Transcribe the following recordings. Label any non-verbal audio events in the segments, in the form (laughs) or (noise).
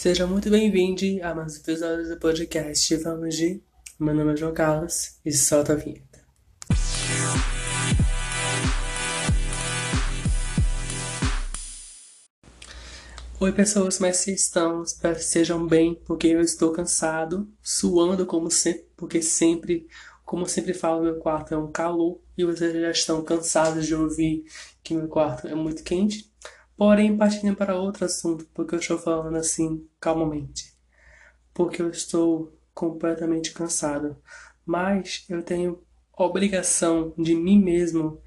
Seja muito bem-vindo a mais um episódio do podcast Vamos de. Meu nome é João Carlos e solta a vinheta. Oi pessoas, como é que estão? Espero que estejam bem, porque eu estou cansado, suando como sempre, porque sempre, como sempre falo, meu quarto é um calor e vocês já estão cansados de ouvir que meu quarto é muito quente. Porém, partindo para outro assunto, porque eu estou falando assim calmamente. Porque eu estou completamente cansado. Mas eu tenho obrigação de mim mesmo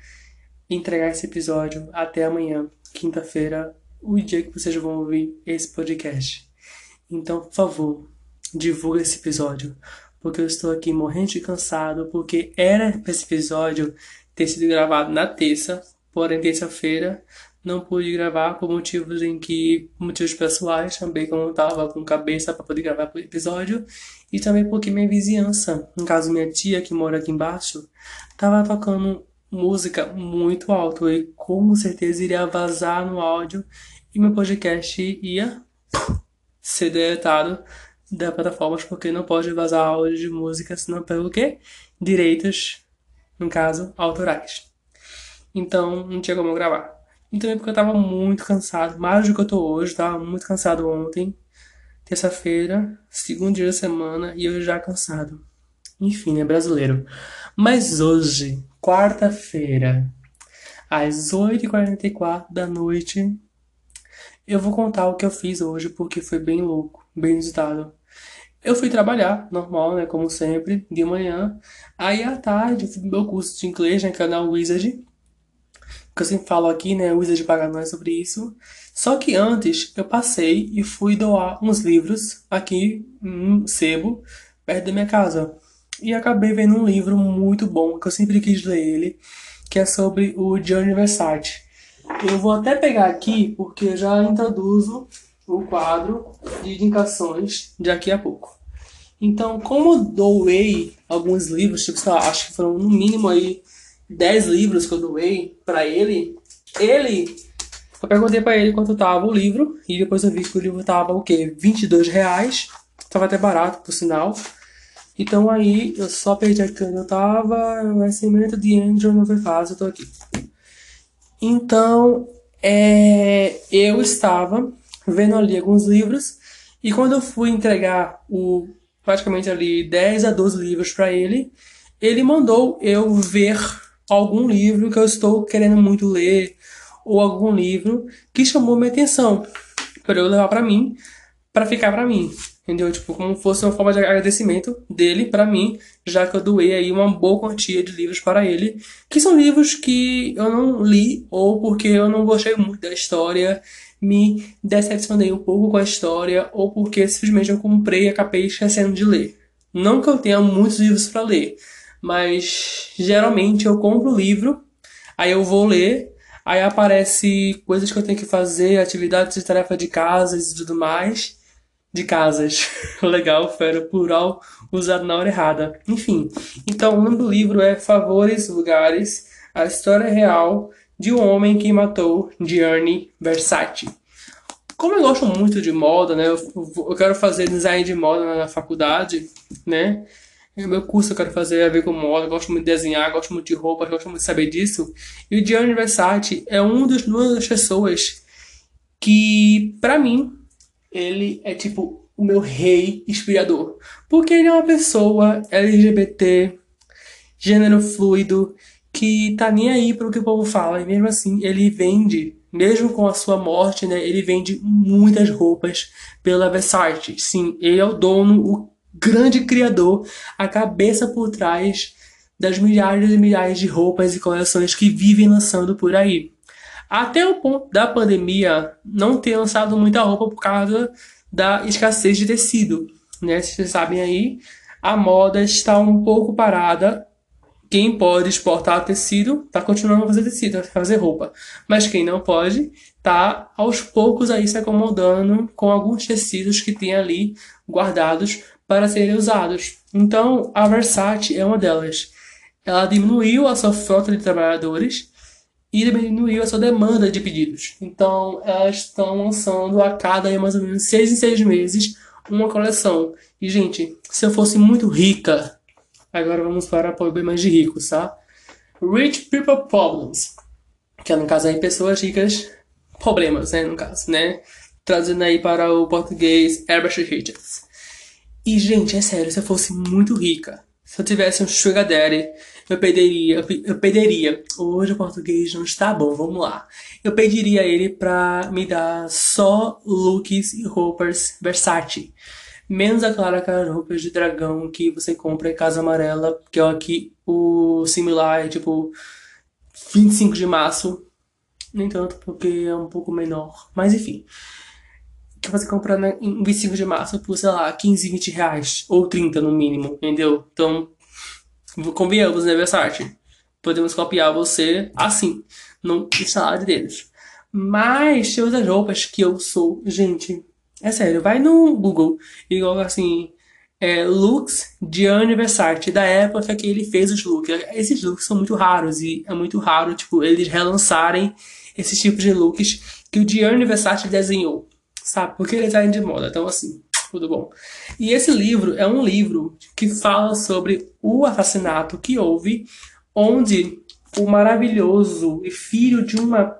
entregar esse episódio até amanhã, quinta-feira, o dia que vocês vão ouvir esse podcast. Então, por favor, divulga esse episódio, porque eu estou aqui morrendo de cansado, porque era para esse episódio ter sido gravado na terça, porém terça-feira não pude gravar por motivos em que motivos pessoais também que eu estava com cabeça para poder gravar o episódio e também porque minha vizinhança, no caso minha tia que mora aqui embaixo, estava tocando música muito alto e com certeza iria vazar no áudio e meu podcast ia ser deletado da plataforma porque não pode vazar áudio de música senão pelo quê? Direitos, no caso, autorais. Então não tinha como gravar. E também porque eu tava muito cansado, mais do que eu tô hoje, tava muito cansado ontem, terça-feira, segundo dia da semana, e eu já cansado. Enfim, é brasileiro. Mas hoje, quarta-feira, às 8h44 da noite, eu vou contar o que eu fiz hoje porque foi bem louco, bem inusitado. Eu fui trabalhar, normal, né, como sempre, de manhã. Aí à tarde, eu pro meu curso de inglês, né, canal Wizard. Que eu sempre falo aqui, né, Wizard paga não é sobre isso. Só que antes, eu passei e fui doar uns livros aqui Sebo, perto da minha casa. E acabei vendo um livro muito bom, que eu sempre quis ler ele, que é sobre o Gianni Versace. Eu vou até pegar aqui, porque eu já introduzo o quadro de indicações daqui a pouco. Então, como eu doei alguns livros, tipo, lá, acho que foram no mínimo aí 10 livros que eu doei para ele, ele. Eu perguntei para ele quanto tava o livro, e depois eu vi que o livro tava o quê? 22 reais. Tava até barato, por sinal. Então aí eu só perdi a cana, eu tava. Nascimento de Andrew não foi fácil, eu tô aqui. Então, é, eu estava vendo ali alguns livros e quando eu fui entregar o praticamente ali 10 a 12 livros para ele, ele mandou eu ver algum livro que eu estou querendo muito ler ou algum livro que chamou minha atenção para eu levar para mim, para ficar para mim entendeu? Tipo, como fosse uma forma de agradecimento dele para mim, já que eu doei aí uma boa quantia de livros para ele, que são livros que eu não li ou porque eu não gostei muito da história, me decepcionei um pouco com a história ou porque simplesmente eu comprei e acabei esquecendo de ler. Não que eu tenha muitos livros para ler, mas geralmente eu compro o livro, aí eu vou ler Aí aparece coisas que eu tenho que fazer, atividades de tarefa de casa e tudo mais de casas. (laughs) Legal, fera, plural usado na hora errada. Enfim, então o nome do livro é Favores Lugares, a história real de um homem que matou Gianni Versace. Como eu gosto muito de moda, né? Eu, eu quero fazer design de moda na faculdade, né? O meu curso eu quero fazer a ver com moda, gosto muito de desenhar, gosto muito de roupa, gosto muito de saber disso. E o Gianni Versace é um dos, uma das pessoas que, para mim, ele é tipo o meu rei inspirador. Porque ele é uma pessoa LGBT, gênero fluido, que tá nem aí pro que o povo fala. E mesmo assim, ele vende, mesmo com a sua morte, né? Ele vende muitas roupas pela Versace. Sim, ele é o dono, o grande criador, a cabeça por trás das milhares e milhares de roupas e coleções que vivem lançando por aí. Até o ponto da pandemia não ter lançado muita roupa por causa da escassez de tecido. Né? Vocês sabem aí, a moda está um pouco parada. Quem pode exportar tecido está continuando a fazer tecido, a fazer roupa. Mas quem não pode está aos poucos aí se acomodando com alguns tecidos que tem ali guardados para serem usados. Então a Versace é uma delas. Ela diminuiu a sua frota de trabalhadores e diminuiu a sua demanda de pedidos. Então, elas estão lançando a cada mais ou menos seis em seis meses uma coleção. E, gente, se eu fosse muito rica, agora vamos para problemas de ricos, tá? Rich People Problems, que é, no caso aí, pessoas ricas, problemas, né, no caso, né? Trazendo aí para o português, Herbert Richards. E, gente, é sério, se eu fosse muito rica, se eu tivesse um sugar daddy, eu pediria, eu pediria, hoje o português não está bom, vamos lá. Eu pediria ele pra me dar só looks e roupas Versace. Menos, claro, aquelas roupas de dragão que você compra em Casa Amarela, que é aqui o similar é tipo 25 de março. Nem tanto, porque é um pouco menor. Mas enfim. Que você compra né, em 25 de março por, sei lá, 15, 20 reais. Ou 30 no mínimo, entendeu? Então, Convenhamos, né, Versace? Podemos copiar você assim, no salário deles. Mas tem outras roupas que eu sou. Gente, é sério, vai no Google e coloca assim. É, looks de Versace, da época que ele fez os looks. Esses looks são muito raros e é muito raro, tipo, eles relançarem esses tipos de looks que o Gianni Versace desenhou, sabe? Porque ele tá de moda. Então, assim, tudo bom. E esse livro é um livro que fala sobre o assassinato que houve, onde o maravilhoso e filho de uma.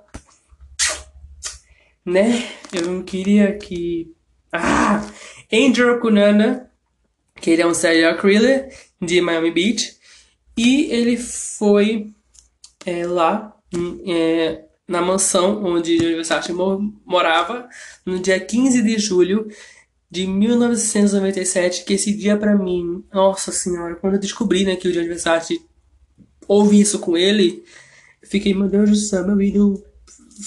Né? Eu não queria que. Ah! Andrew Cunanan, que ele é um serial killer de Miami Beach, e ele foi é, lá é, na mansão onde o Versace morava no dia 15 de julho de 1997, que esse dia para mim, nossa senhora, quando eu descobri né, que o Gianni Versace houve isso com ele, fiquei, meu Deus do céu, meu ídolo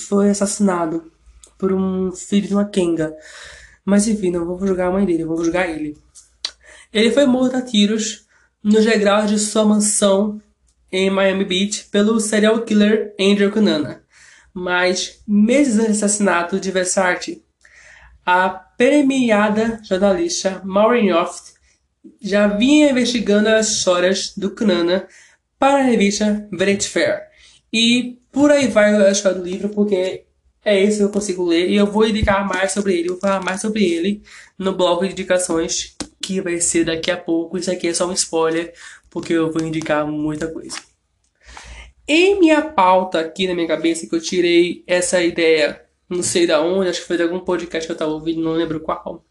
foi assassinado por um filho de uma Kenga. Mas enfim, não vou julgar a mãe dele, vou julgar ele. Ele foi morto a tiros nos degraus de sua mansão em Miami Beach pelo serial killer Andrew Cunanan. Mas, meses antes do assassinato de Versace, a premiada jornalista Maureen Oft já vinha investigando as histórias do Knana para a revista Vanity Fair. E por aí vai a história do livro, porque é esse que eu consigo ler. E eu vou indicar mais sobre ele, vou falar mais sobre ele no bloco de indicações, que vai ser daqui a pouco. Isso aqui é só um spoiler, porque eu vou indicar muita coisa. Em minha pauta aqui na minha cabeça, que eu tirei essa ideia não sei da onde, acho que foi de algum podcast que eu estava ouvindo, não lembro qual.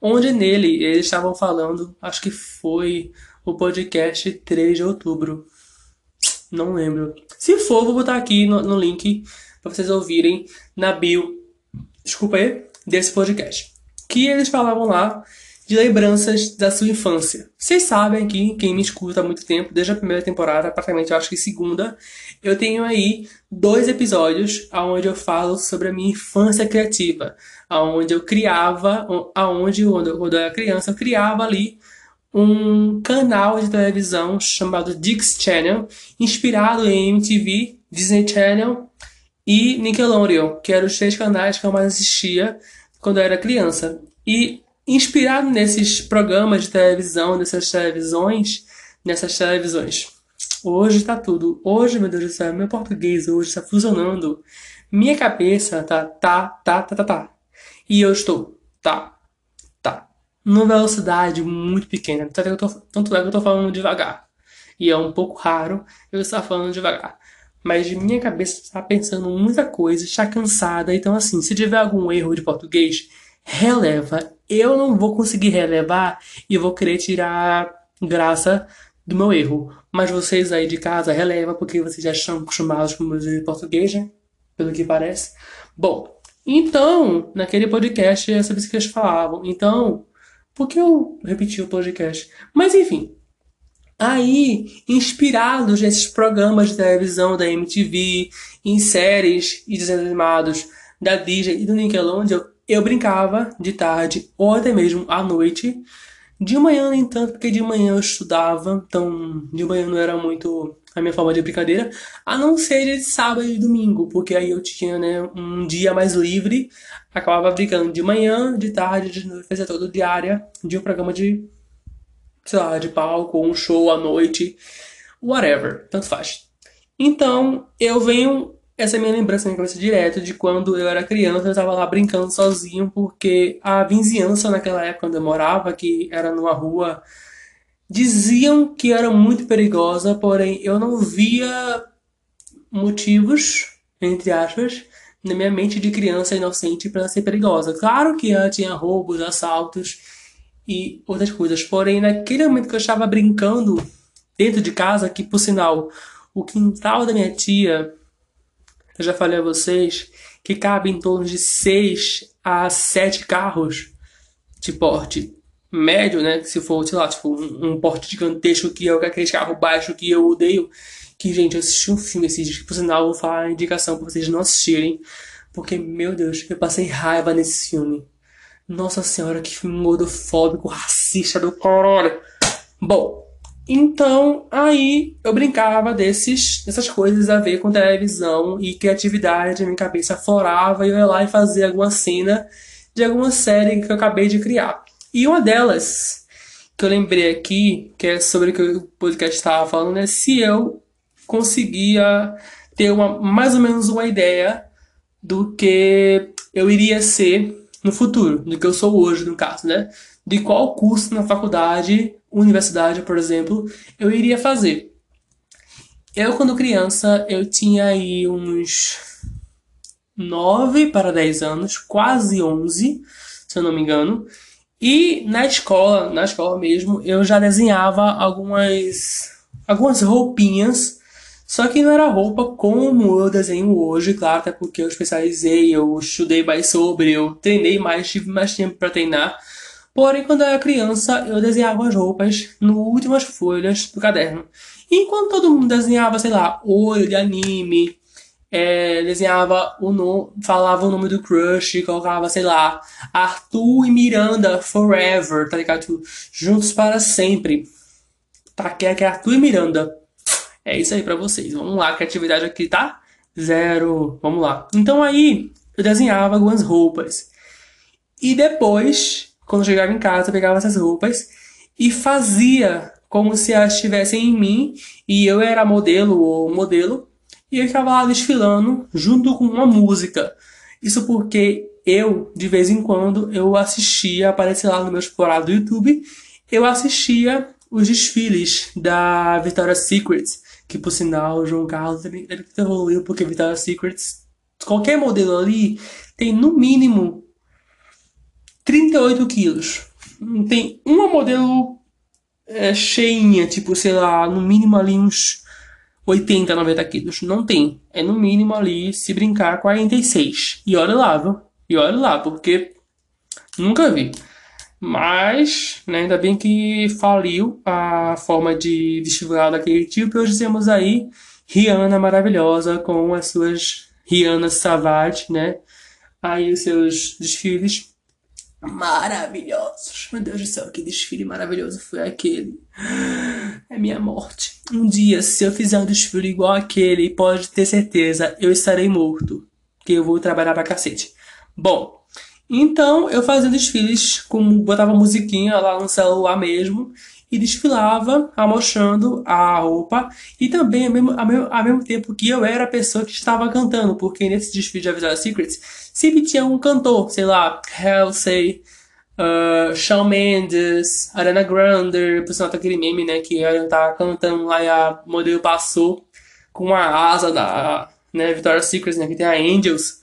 Onde nele eles estavam falando, acho que foi o podcast 3 de outubro. Não lembro. Se for, vou botar aqui no, no link para vocês ouvirem na bio. Desculpa aí, desse podcast. Que eles falavam lá de lembranças da sua infância. Vocês sabem que quem me escuta há muito tempo, desde a primeira temporada, praticamente eu acho que segunda, eu tenho aí dois episódios onde eu falo sobre a minha infância criativa, aonde eu criava, aonde quando eu era criança eu criava ali um canal de televisão chamado Dix Channel, inspirado em MTV, Disney Channel e Nickelodeon, que eram os três canais que eu mais assistia quando eu era criança. E inspirado nesses programas de televisão, nessas televisões, nessas televisões. Hoje tá tudo. Hoje, meu Deus do céu, meu português hoje está funcionando. Minha cabeça tá, tá, tá, tá, tá, tá. E eu estou, tá, tá. Numa velocidade muito pequena. Tanto é que eu tô, é falando devagar. E é um pouco raro eu estar falando devagar. Mas minha cabeça está pensando muita coisa, está cansada. Então, assim, se tiver algum erro de português, releva. Eu não vou conseguir relevar e vou querer tirar graça do meu erro. Mas vocês aí de casa releva porque vocês já estão acostumados com o meu português, né? Pelo que parece. Bom, então, naquele podcast é sobre isso que eles falavam. Então, por que eu repeti o podcast? Mas enfim. Aí, inspirados nesses programas de televisão da MTV, em séries e desenhos animados da Disney e do Nickelodeon, eu brincava de tarde ou até mesmo à noite. De manhã, nem tanto, porque de manhã eu estudava, então de manhã não era muito a minha forma de brincadeira, a não ser de sábado e domingo, porque aí eu tinha né, um dia mais livre, acabava brincando de manhã, de tarde, de noite, fazia todo diária de um programa de, sei lá, de palco, um show à noite, whatever, tanto faz. Então eu venho essa é a minha lembrança minha cabeça direto de quando eu era criança, eu estava lá brincando sozinho, porque a vizinhança naquela época onde eu morava, que era numa rua, diziam que era muito perigosa, porém eu não via motivos, entre aspas, na minha mente de criança inocente para ser perigosa. Claro que ela tinha roubos, assaltos e outras coisas, porém naquele momento que eu estava brincando dentro de casa, que por sinal o quintal da minha tia eu já falei a vocês que cabe em torno de 6 a 7 carros de porte médio, né? Se for, sei lá, tipo, um, porte gigantesco que é aquele carro baixo que eu odeio. Que, gente, eu assisti um filme esses dias, por sinal vou falar a indicação pra vocês não assistirem. Porque, meu Deus, eu passei raiva nesse filme. Nossa senhora, que filme gordofóbico, racista do caralho. Bom, então, aí eu brincava desses, dessas coisas a ver com televisão e criatividade, minha cabeça florava e eu ia lá e fazia alguma cena de alguma série que eu acabei de criar. E uma delas que eu lembrei aqui, que é sobre o que o podcast estava falando, é se eu conseguia ter uma, mais ou menos uma ideia do que eu iria ser no futuro, do que eu sou hoje, no caso, né? De qual curso na faculdade universidade, por exemplo, eu iria fazer. Eu, quando criança, eu tinha aí uns 9 para 10 anos, quase 11, se eu não me engano. E na escola, na escola mesmo, eu já desenhava algumas algumas roupinhas, só que não era roupa como eu desenho hoje, claro, até porque eu especializei, eu estudei mais sobre, eu treinei mais, tive mais tempo para treinar. Porém, quando eu era criança, eu desenhava as roupas nas últimas folhas do caderno. E enquanto todo mundo desenhava, sei lá, olho de anime, é, desenhava o nome, falava o nome do crush, colocava, sei lá, Arthur e Miranda forever, tá ligado? Tipo, juntos para sempre. Tá, que é, que Arthur e Miranda. É isso aí para vocês. Vamos lá, criatividade aqui tá zero. Vamos lá. Então aí eu desenhava algumas roupas. E depois quando chegava em casa, pegava essas roupas e fazia como se elas estivessem em mim e eu era modelo ou modelo e eu ficava lá desfilando junto com uma música. Isso porque eu, de vez em quando, eu assistia, aparecia lá no meu explorado do YouTube, eu assistia os desfiles da Victoria's Secret, que por sinal, o João Carlos ele, ele evoluiu porque Victoria's Secret, qualquer modelo ali tem no mínimo 38 quilos. Tem uma modelo é, cheinha, tipo, sei lá, no mínimo ali uns 80, 90 quilos. Não tem. É no mínimo ali, se brincar, 46. E olha lá, viu? E olha lá, porque nunca vi. Mas, né, ainda bem que faliu a forma de desfilar daquele tipo. E hoje temos aí Rihanna maravilhosa com as suas Rihanna Savage, né? Aí os seus desfiles maravilhosos. Meu Deus do céu, que desfile maravilhoso foi aquele. É minha morte. Um dia, se eu fizer um desfile igual aquele, pode ter certeza, eu estarei morto. Que eu vou trabalhar pra cacete. Bom, então eu fazia desfiles com. botava musiquinha lá no celular mesmo e desfilava amostrando a roupa e também ao mesmo, ao mesmo, ao mesmo tempo que eu era a pessoa que estava cantando, porque nesse desfile de Avisar Secrets sempre tinha um cantor, sei lá, Halsey, uh, Shawn Mendes, Ariana Grande, por sinal aquele meme, né, que ela tava cantando lá e a modelo passou com a asa da, né, Victoria's Secrets, né, que tem a Angels,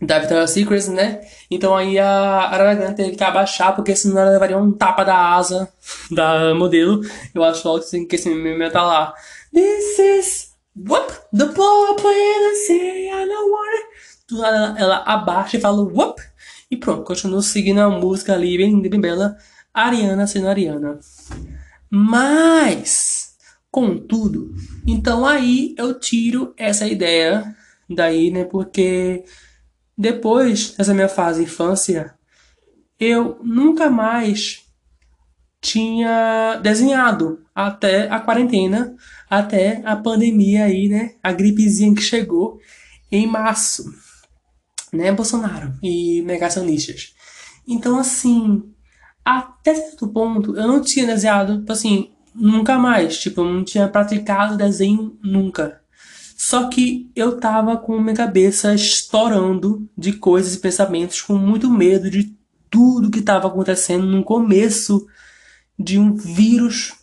da Victoria's Secret, né? Então aí a Aragorn teve que abaixar, porque senão ela levaria um tapa da asa (laughs) da modelo. Eu acho logo que esse meme tá lá. This is whoop, the ball player say I don't want it. Ela, ela abaixa e fala whoop. E pronto, continua seguindo a música ali, bem, bem bela. Ariana sendo Ariana. Mas, contudo, então aí eu tiro essa ideia daí, né? Porque depois dessa minha fase infância, eu nunca mais tinha desenhado até a quarentena, até a pandemia aí, né? A gripezinha que chegou em março, né, Bolsonaro e negacionistas. Então, assim, até certo ponto, eu não tinha desenhado, tipo assim, nunca mais. Tipo, eu não tinha praticado desenho nunca. Só que eu tava com minha cabeça estourando de coisas e pensamentos, com muito medo de tudo que estava acontecendo no começo de um vírus.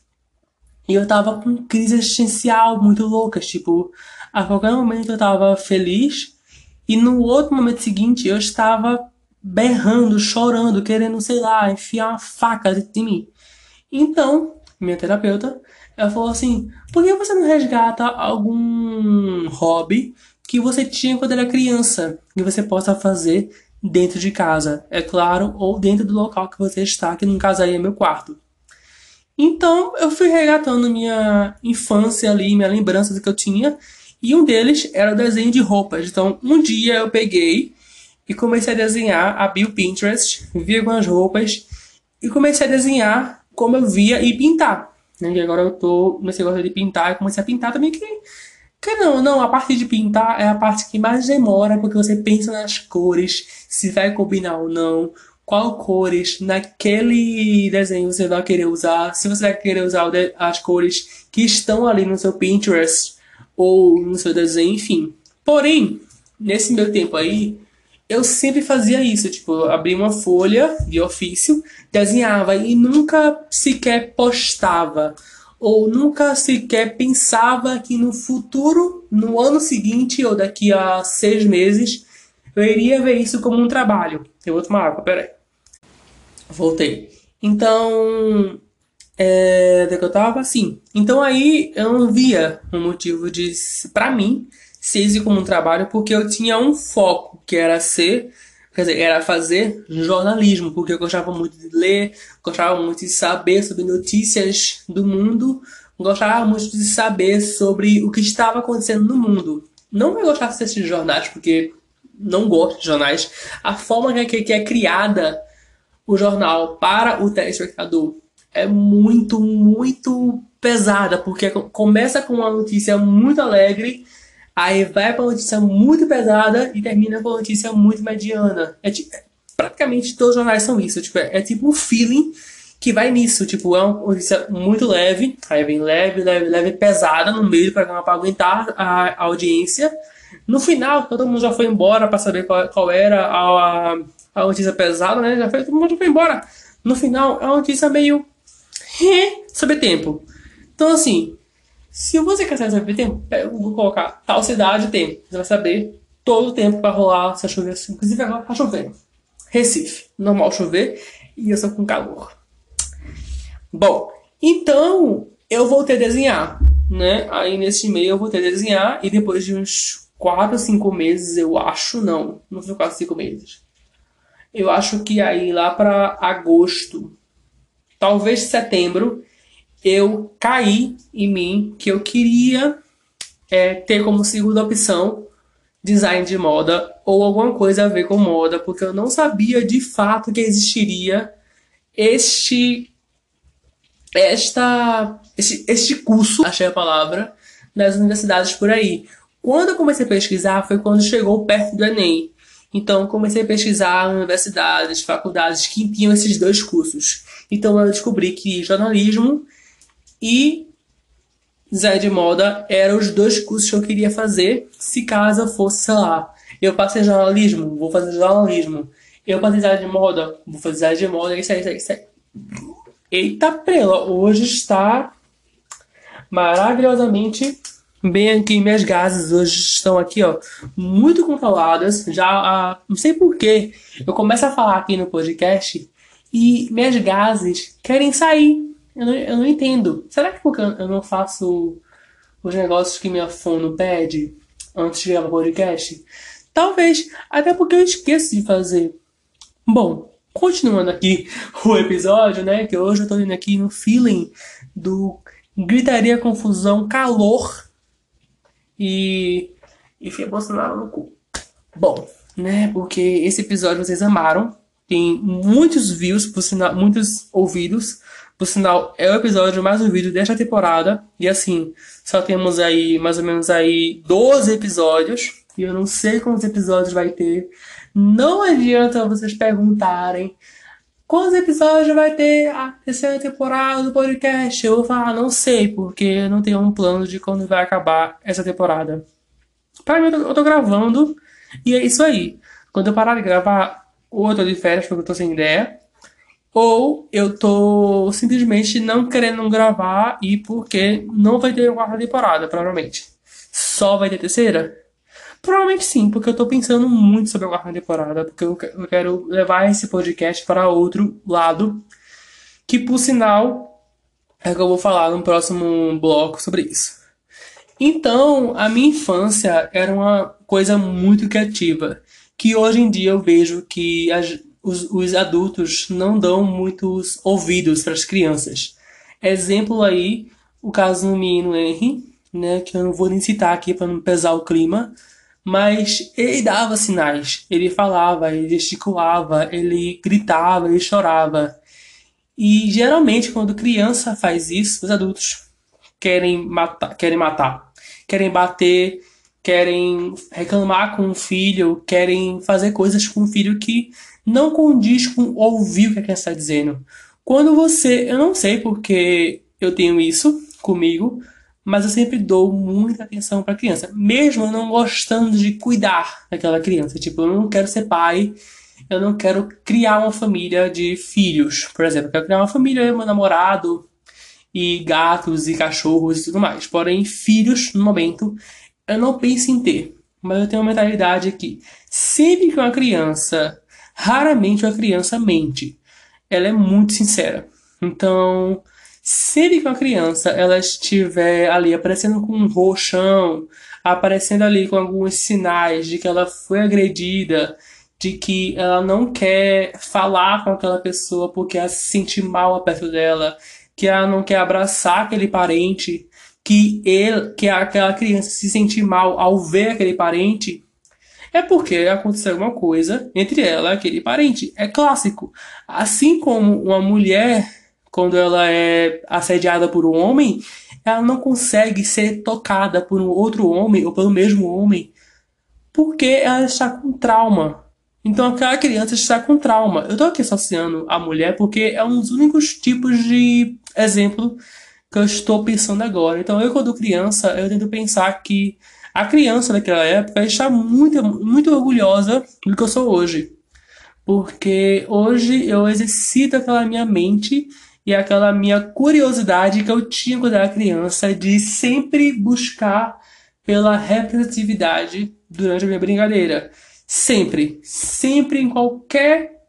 E eu tava com crise existencial muito loucas, tipo, a qualquer momento eu tava feliz e no outro momento seguinte eu estava berrando, chorando, querendo, sei lá, enfiar uma faca dentro de mim. Então, minha terapeuta, ela falou assim: por que você não resgata algum hobby que você tinha quando era criança que você possa fazer dentro de casa, é claro, ou dentro do local que você está, que no caso aí é meu quarto. Então eu fui resgatando minha infância ali, minha lembrança do que eu tinha, e um deles era o desenho de roupas. Então um dia eu peguei e comecei a desenhar, abri o Pinterest, vi algumas roupas e comecei a desenhar como eu via e pintar. Né? E agora eu tô nesse negócio de pintar e comecei a pintar também que que não, não, a parte de pintar é a parte que mais demora, porque você pensa nas cores, se vai combinar ou não, qual cores naquele desenho você vai querer usar, se você vai querer usar as cores que estão ali no seu Pinterest ou no seu desenho, enfim. Porém, nesse meu tempo aí, eu sempre fazia isso, tipo, abria uma folha de ofício, desenhava e nunca sequer postava ou nunca sequer pensava que no futuro, no ano seguinte ou daqui a seis meses, eu iria ver isso como um trabalho. Eu vou tomar água, peraí. Voltei. Então, é, que eu tava assim. Então aí eu não via um motivo de, para mim, isso como um trabalho, porque eu tinha um foco, que era ser quer dizer, era fazer jornalismo, porque eu gostava muito de ler, gostava muito de saber sobre notícias do mundo, gostava muito de saber sobre o que estava acontecendo no mundo. Não eu gostava de assistir jornais, porque não gosto de jornais. A forma que, que é criada o jornal para o telespectador é muito, muito pesada, porque começa com uma notícia muito alegre Aí vai pra notícia muito pesada e termina com notícia muito mediana. É, tipo, praticamente todos os jornais são isso. Tipo, é, é tipo um feeling que vai nisso. Tipo, é uma notícia muito leve, aí vem leve, leve, leve, pesada no meio do para aguentar a, a, audiência. No final, todo mundo já foi embora para saber qual, qual era a, a, a, notícia pesada, né? Já foi, todo mundo já foi embora. No final, é uma notícia meio sobre tempo. Então, assim, se você quer saber tempo, eu vou colocar tal cidade tempo. Você vai saber todo o tempo para rolar se chover. Inclusive agora tá chovendo. Recife, normal chover e eu sou com calor. Bom, então eu voltei a desenhar, né? Aí nesse e-mail eu voltei a desenhar e depois de uns 4 5 meses, eu acho, não, não foi 4 5 meses. Eu acho que aí lá para agosto, talvez setembro, eu caí em mim que eu queria é, ter como segunda opção design de moda ou alguma coisa a ver com moda, porque eu não sabia de fato que existiria este esta este, este curso, achei a palavra, nas universidades por aí. Quando eu comecei a pesquisar foi quando chegou perto do Enem. Então comecei a pesquisar universidades, faculdades que tinham esses dois cursos. Então eu descobri que jornalismo e design de moda eram os dois cursos que eu queria fazer se caso fosse, sei lá, eu passei jornalismo, vou fazer jornalismo. Eu passei design de moda, vou fazer design de moda, isso aí, isso aí, isso aí. Eita prela, hoje está maravilhosamente bem aqui. Minhas gases hoje estão aqui, ó, muito controladas. Já, ah, não sei porquê, eu começo a falar aqui no podcast e minhas gases querem sair. Eu não, eu não entendo. Será que porque eu não faço os negócios que minha fono pede antes de gravar podcast? Talvez, até porque eu esqueço de fazer. Bom, continuando aqui (laughs) o episódio, né? Que hoje eu tô indo aqui no feeling do gritaria, confusão, calor e enfim, Bolsonaro no cu. Bom, né? Porque esse episódio vocês amaram. Tem muitos views, por sinal, muitos ouvidos. Por sinal, é o episódio mais ouvido desta temporada. E assim, só temos aí mais ou menos aí 12 episódios. E eu não sei quantos episódios vai ter. Não adianta vocês perguntarem quantos episódios vai ter a terceira temporada do podcast. Eu vou falar, não sei, porque eu não tenho um plano de quando vai acabar essa temporada. Pra mim, eu eu tô gravando e é isso aí. Quando eu parar de gravar, ou eu tô de férias porque eu tô sem ideia, ou eu tô simplesmente não querendo gravar e porque não vai ter quarta temporada, provavelmente. Só vai ter terceira? Provavelmente sim, porque eu tô pensando muito sobre a quarta temporada, porque eu quero levar esse podcast para outro lado, que por sinal é que eu vou falar no próximo bloco sobre isso. Então, a minha infância era uma coisa muito criativa, que hoje em dia eu vejo que os, os adultos não dão muitos ouvidos para as crianças. Exemplo aí, o caso do menino Henry, né, que eu não vou nem citar aqui para não pesar o clima, mas ele dava sinais, ele falava, ele gesticulava, ele gritava, ele chorava. E geralmente quando criança faz isso, os adultos querem matar, querem matar, querem bater, querem reclamar com o filho, querem fazer coisas com o filho que não condiz com ouvir o que a criança está dizendo. Quando você, eu não sei porque eu tenho isso comigo, mas eu sempre dou muita atenção para a criança, mesmo não gostando de cuidar daquela criança. Tipo, eu não quero ser pai, eu não quero criar uma família de filhos, por exemplo. Eu quero criar uma família, meu namorado, e gatos e cachorros e tudo mais. Porém, filhos, no momento, eu não penso em ter. Mas eu tenho uma mentalidade que sempre que uma criança, raramente uma criança mente. Ela é muito sincera. Então, Sempre que uma criança ela estiver ali aparecendo com um roxão, aparecendo ali com alguns sinais de que ela foi agredida, de que ela não quer falar com aquela pessoa porque ela se sente mal perto dela, que ela não quer abraçar aquele parente, que ele, que aquela criança se sente mal ao ver aquele parente, é porque aconteceu alguma coisa entre ela e aquele parente. É clássico. Assim como uma mulher quando ela é assediada por um homem, ela não consegue ser tocada por um outro homem ou pelo mesmo homem porque ela está com trauma. Então aquela criança está com trauma. Eu estou aqui associando a mulher porque é um dos únicos tipos de exemplo que eu estou pensando agora. Então eu quando criança, eu tento pensar que a criança daquela época está muito, muito orgulhosa do que eu sou hoje. Porque hoje eu exercito aquela minha mente e aquela minha curiosidade que eu tinha quando era criança de sempre buscar pela representatividade durante a minha brincadeira. Sempre, sempre em qualquer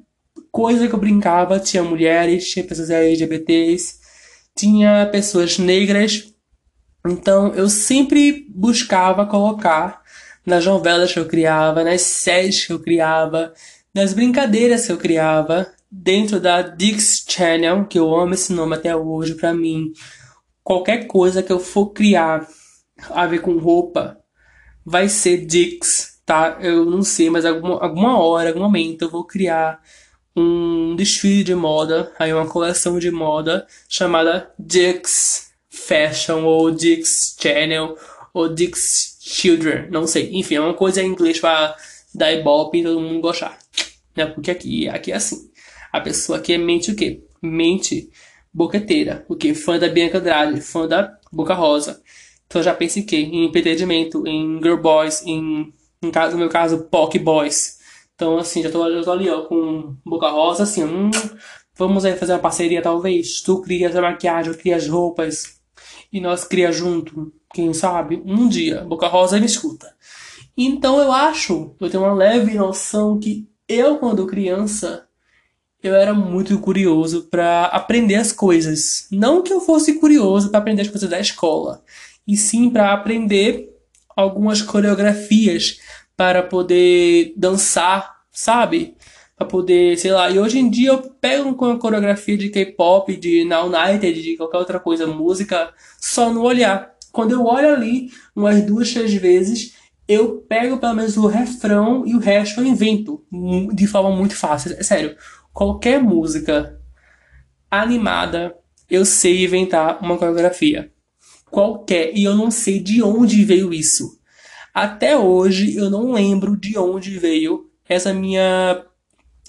coisa que eu brincava, tinha mulheres, tinha pessoas LGBTs, tinha pessoas negras. Então eu sempre buscava colocar nas novelas que eu criava, nas séries que eu criava, nas brincadeiras que eu criava, dentro da Dix Channel, que eu amo esse nome até hoje para mim, qualquer coisa que eu for criar a ver com roupa vai ser Dix, tá? Eu não sei, mas alguma, alguma hora, algum momento eu vou criar um desfile de moda, aí uma coleção de moda chamada Dix Fashion ou Dix Channel ou Dix Children, não sei. Enfim, é uma coisa em inglês para dar ibope e todo mundo gostar. Né? Porque aqui, aqui é assim. A pessoa que é mente o quê? Mente boqueteira. O quê? Fã da Bianca Andrade, fã da Boca Rosa. Então já pensa em quê? Em entendimento, em Girl Boys, em, em caso, no meu caso, Pock Boys. Então, assim, já tô, já tô ali, ó, com Boca Rosa, assim, hum, vamos aí fazer uma parceria, talvez. Tu cria a maquiagem, eu crio as roupas. E nós cria junto, quem sabe? Um dia, Boca Rosa me escuta. Então eu acho, eu tenho uma leve noção que eu, quando criança, eu era muito curioso para aprender as coisas. Não que eu fosse curioso para aprender as coisas da escola, e sim para aprender algumas coreografias para poder dançar, sabe? Para poder, sei lá. E hoje em dia eu pego com a coreografia de K-pop, de Now United, de qualquer outra coisa, música, só no olhar. Quando eu olho ali umas duas, três vezes, eu pego pelo menos o refrão e o resto eu invento de forma muito fácil. É sério qualquer música animada, eu sei inventar uma coreografia. Qualquer. E eu não sei de onde veio isso. Até hoje eu não lembro de onde veio essa minha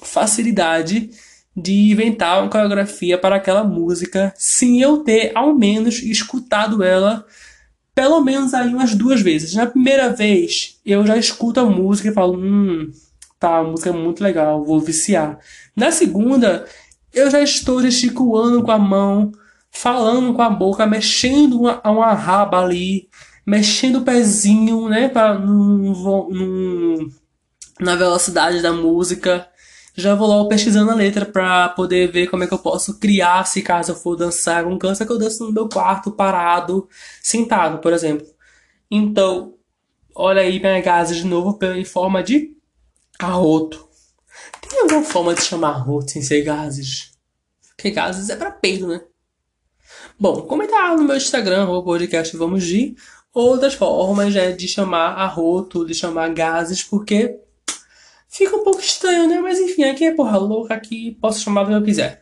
facilidade de inventar uma coreografia para aquela música sem eu ter ao menos escutado ela pelo menos aí umas duas vezes. Na primeira vez, eu já escuto a música e falo, hum, tá, a música é muito legal, vou viciar. Na segunda, eu já estou gesticulando com a mão, falando com a boca, mexendo uma, uma raba ali, mexendo o pezinho, né, pra, num, num, na velocidade da música. Já vou logo pesquisando a letra pra poder ver como é que eu posso criar se caso eu for dançar um cansa que eu danço no meu quarto, parado, sentado, por exemplo. Então, olha aí minha gase de novo em forma de arroto. Tem alguma forma de chamar arroto sem ser gases? Porque gases é pra peido, né? Bom, comentar no meu Instagram, o podcast Vamos de outras formas né, de chamar arroto, de chamar gases, porque fica um pouco estranho, né? Mas enfim, aqui é porra louca, aqui posso chamar do que eu quiser.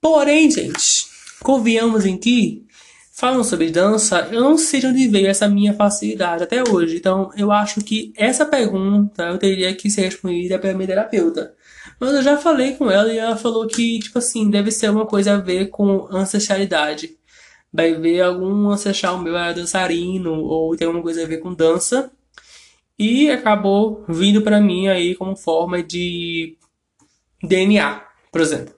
Porém, gente, convenhamos em que, falando sobre dança, eu não sei de onde veio essa minha facilidade até hoje. Então, eu acho que essa pergunta eu teria que ser respondida pela minha terapeuta. Mas eu já falei com ela e ela falou que, tipo assim, deve ser uma coisa a ver com ancestralidade vai ver algum ancestral meu era dançarino ou tem alguma coisa a ver com dança e acabou vindo para mim aí como forma de DNA, por exemplo.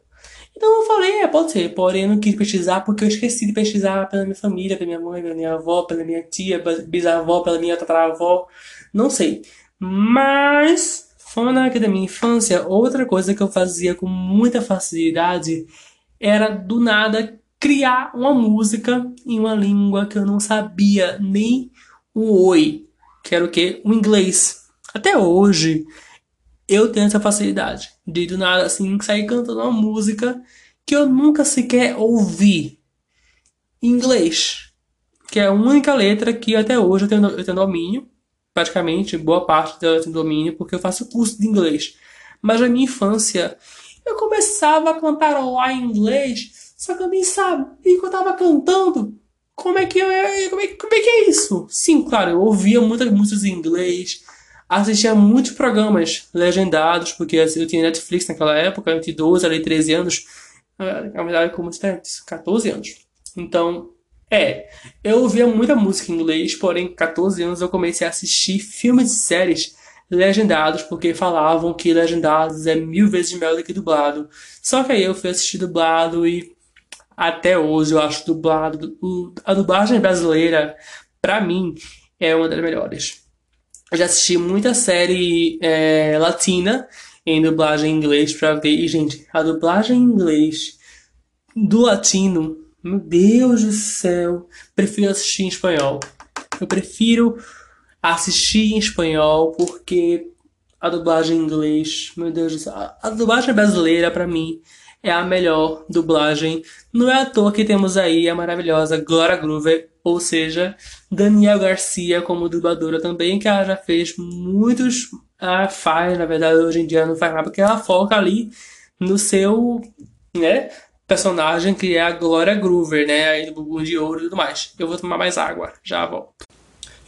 Então eu falei, é, pode ser, porém eu não quis pesquisar porque eu esqueci de pesquisar pela minha família, pela minha mãe, pela minha avó, pela minha tia, bisavó, pela minha tataravó, não sei. Mas, falando aqui da minha infância, outra coisa que eu fazia com muita facilidade era do nada criar uma música em uma língua que eu não sabia nem o oi, que era o que? O inglês. Até hoje eu tenho essa facilidade de do nada assim sair cantando uma música que eu nunca sequer ouvi inglês, que é a única letra que até hoje eu tenho, eu tenho domínio, praticamente boa parte dela tenho domínio porque eu faço curso de inglês. Mas na minha infância eu começava a cantarolar em inglês só que eu nem sabia que eu tava cantando. Como é que eu, como é, como é que é isso? Sim, claro, eu ouvia muitas músicas em inglês, assistia muitos programas legendados, porque assim, eu tinha Netflix naquela época, eu tinha 12 ali 13 anos, na verdade, como 14 anos. Então, é, eu ouvia muita música em inglês, porém, 14 anos eu comecei a assistir filmes e séries legendados, porque falavam que legendados é mil vezes melhor do que dublado. Só que aí eu fui assistir dublado e até hoje eu acho dublado. A dublagem brasileira, para mim, é uma das melhores. Eu já assisti muita série é, latina em dublagem em inglês pra ver. E, gente, a dublagem em inglês do latino, meu Deus do céu, prefiro assistir em espanhol. Eu prefiro assistir em espanhol porque a dublagem em inglês, meu Deus do céu, a, a dublagem brasileira para mim é a melhor dublagem. Não é à toa que temos aí a maravilhosa Glória Groover, ou seja, Daniel Garcia como dubladora também, que ela já fez muitos. Ela faz, na verdade, hoje em dia não faz nada, porque ela foca ali no seu né, personagem, que é a Glória Groover, né? Aí do Bubu de Ouro e tudo mais. Eu vou tomar mais água, já volto.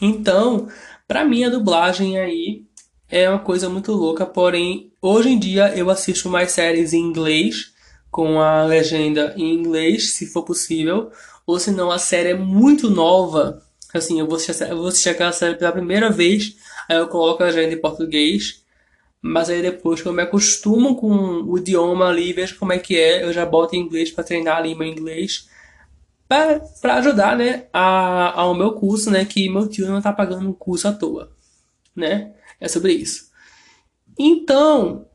Então, pra mim a dublagem aí é uma coisa muito louca, porém, hoje em dia eu assisto mais séries em inglês com a legenda em inglês, se for possível, ou se não a série é muito nova, assim, eu vou assistir, eu vou assistir aquela série pela primeira vez, aí eu coloco a legenda em português, mas aí depois que eu me acostumo com o idioma ali, vejo como é que é, eu já boto em inglês para treinar ali meu inglês, para ajudar, né, a, ao meu curso, né, que meu tio não tá pagando um curso à toa, né, é sobre isso. Então,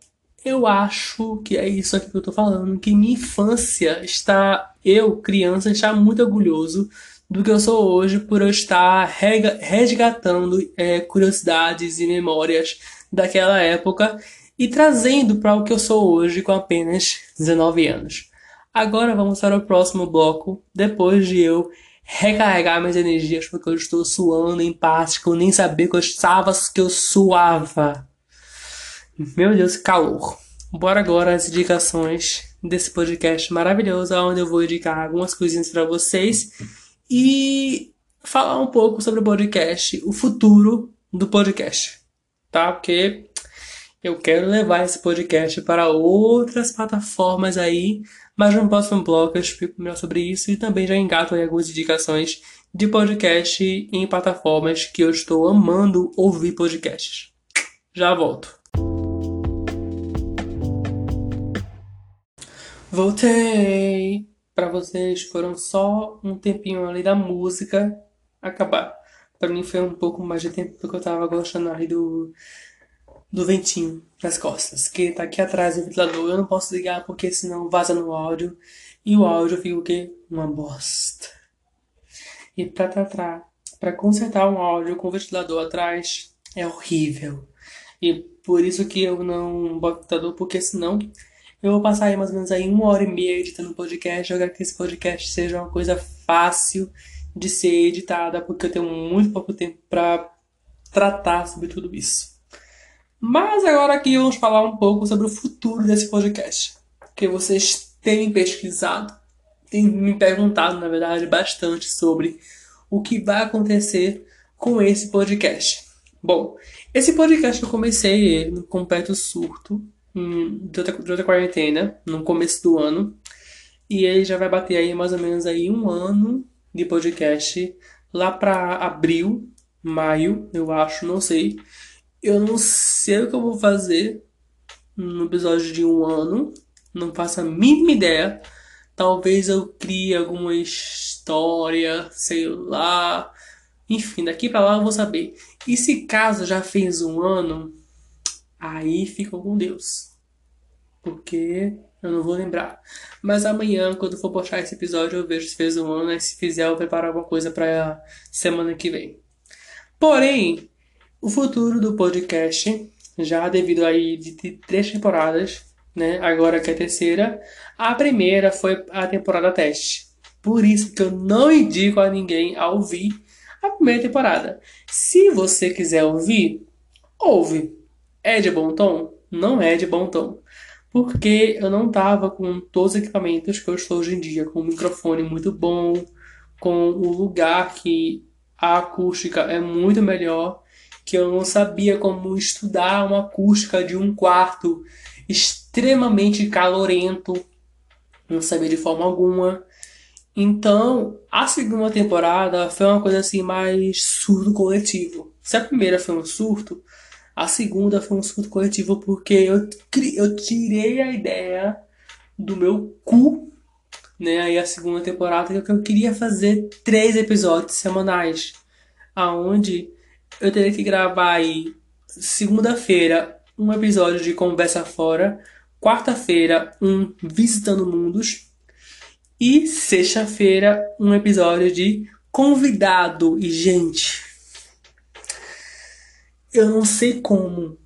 eu acho que é isso aqui que eu tô falando, que minha infância está, eu, criança, está muito orgulhoso do que eu sou hoje por eu estar resgatando é, curiosidades e memórias daquela época e trazendo para o que eu sou hoje com apenas 19 anos. Agora vamos para o próximo bloco, depois de eu recarregar minhas energias porque eu estou suando em parte, que eu nem sabia que eu estava, que eu suava. Meu Deus, calor. Bora agora as indicações desse podcast maravilhoso, onde eu vou indicar algumas coisinhas para vocês e falar um pouco sobre o podcast, o futuro do podcast, tá? Porque eu quero levar esse podcast para outras plataformas aí, mas no próximo bloco eu explico melhor sobre isso e também já engato aí algumas indicações de podcast em plataformas que eu estou amando ouvir podcasts. Já volto. Voltei! Para vocês foram só um tempinho ali da música acabar. Para mim foi um pouco mais de tempo porque eu tava gostando aí do, do ventinho nas costas. Que tá aqui atrás do ventilador. Eu não posso ligar porque senão vaza no áudio. E o áudio fica o quê? Uma bosta. E pra tratar, para consertar um áudio com o ventilador atrás é horrível. E por isso que eu não boto ventilador, porque senão eu vou passar aí mais ou menos aí uma hora e meia editando o podcast. Eu quero que esse podcast seja uma coisa fácil de ser editada, porque eu tenho muito pouco tempo para tratar sobre tudo isso. Mas agora aqui vamos falar um pouco sobre o futuro desse podcast. Que vocês têm pesquisado, têm me perguntado, na verdade, bastante sobre o que vai acontecer com esse podcast. Bom, esse podcast eu comecei no completo surto durante a quarentena, no começo do ano. E ele já vai bater aí mais ou menos aí um ano de podcast lá para abril, maio, eu acho, não sei. Eu não sei o que eu vou fazer no episódio de um ano, não faço a mínima ideia. Talvez eu crie alguma história, sei lá. Enfim, daqui para lá eu vou saber. E se caso já fez um ano, Aí ficou com Deus. Porque eu não vou lembrar. Mas amanhã, quando for postar esse episódio, eu vejo se fez um ano. E se fizer, eu preparo alguma coisa pra semana que vem. Porém, o futuro do podcast, já devido aí de três temporadas, né? Agora que é a terceira, a primeira foi a temporada teste. Por isso que eu não indico a ninguém a ouvir a primeira temporada. Se você quiser ouvir, ouve. É de bom tom? Não é de bom tom. Porque eu não tava com todos os equipamentos que eu estou hoje em dia, com um microfone muito bom, com o lugar que a acústica é muito melhor, que eu não sabia como estudar uma acústica de um quarto extremamente calorento, não sabia de forma alguma. Então, a segunda temporada foi uma coisa assim mais surto coletivo. Se a primeira foi um surto, a segunda foi um surto coletivo porque eu, eu tirei a ideia do meu cu, né? Aí a segunda temporada que eu queria fazer três episódios semanais, aonde eu teria que gravar aí segunda-feira um episódio de conversa fora, quarta-feira um visitando mundos e sexta-feira um episódio de convidado e gente eu não sei como,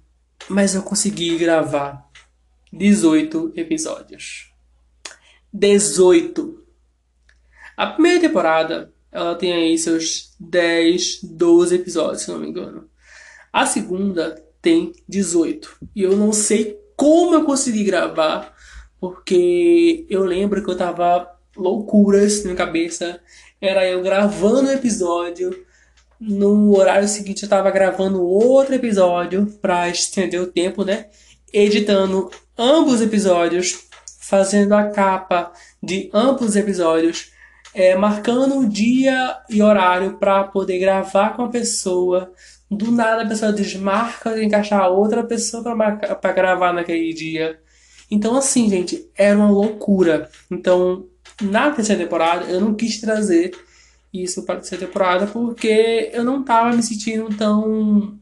mas eu consegui gravar 18 episódios. 18! A primeira temporada, ela tem aí seus 10, 12 episódios, se não me engano. A segunda tem 18. E eu não sei como eu consegui gravar, porque eu lembro que eu tava loucuras na minha cabeça. Era eu gravando o episódio, no horário seguinte eu estava gravando outro episódio para estender o tempo, né? Editando ambos os episódios, fazendo a capa de ambos os episódios, é, marcando o dia e horário para poder gravar com a pessoa. Do nada a pessoa desmarca de encaixar outra pessoa para gravar naquele dia. Então, assim, gente, era uma loucura. Então, na terceira temporada, eu não quis trazer isso para terceira temporada porque eu não tava me sentindo tão.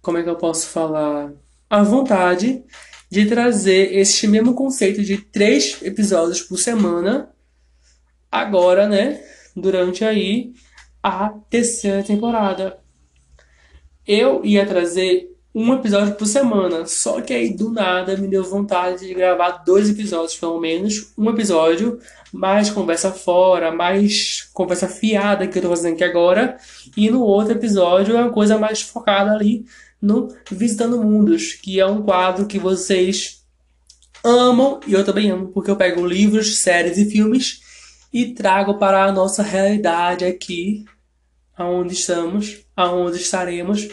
Como é que eu posso falar? À vontade de trazer este mesmo conceito de três episódios por semana agora, né? Durante aí a terceira temporada. Eu ia trazer um episódio por semana. Só que aí do nada me deu vontade de gravar dois episódios, pelo menos. Um episódio, mais conversa fora, mais conversa fiada que eu tô fazendo aqui agora. E no outro episódio é uma coisa mais focada ali no Visitando Mundos, que é um quadro que vocês amam e eu também amo, porque eu pego livros, séries e filmes e trago para a nossa realidade aqui, aonde estamos, aonde estaremos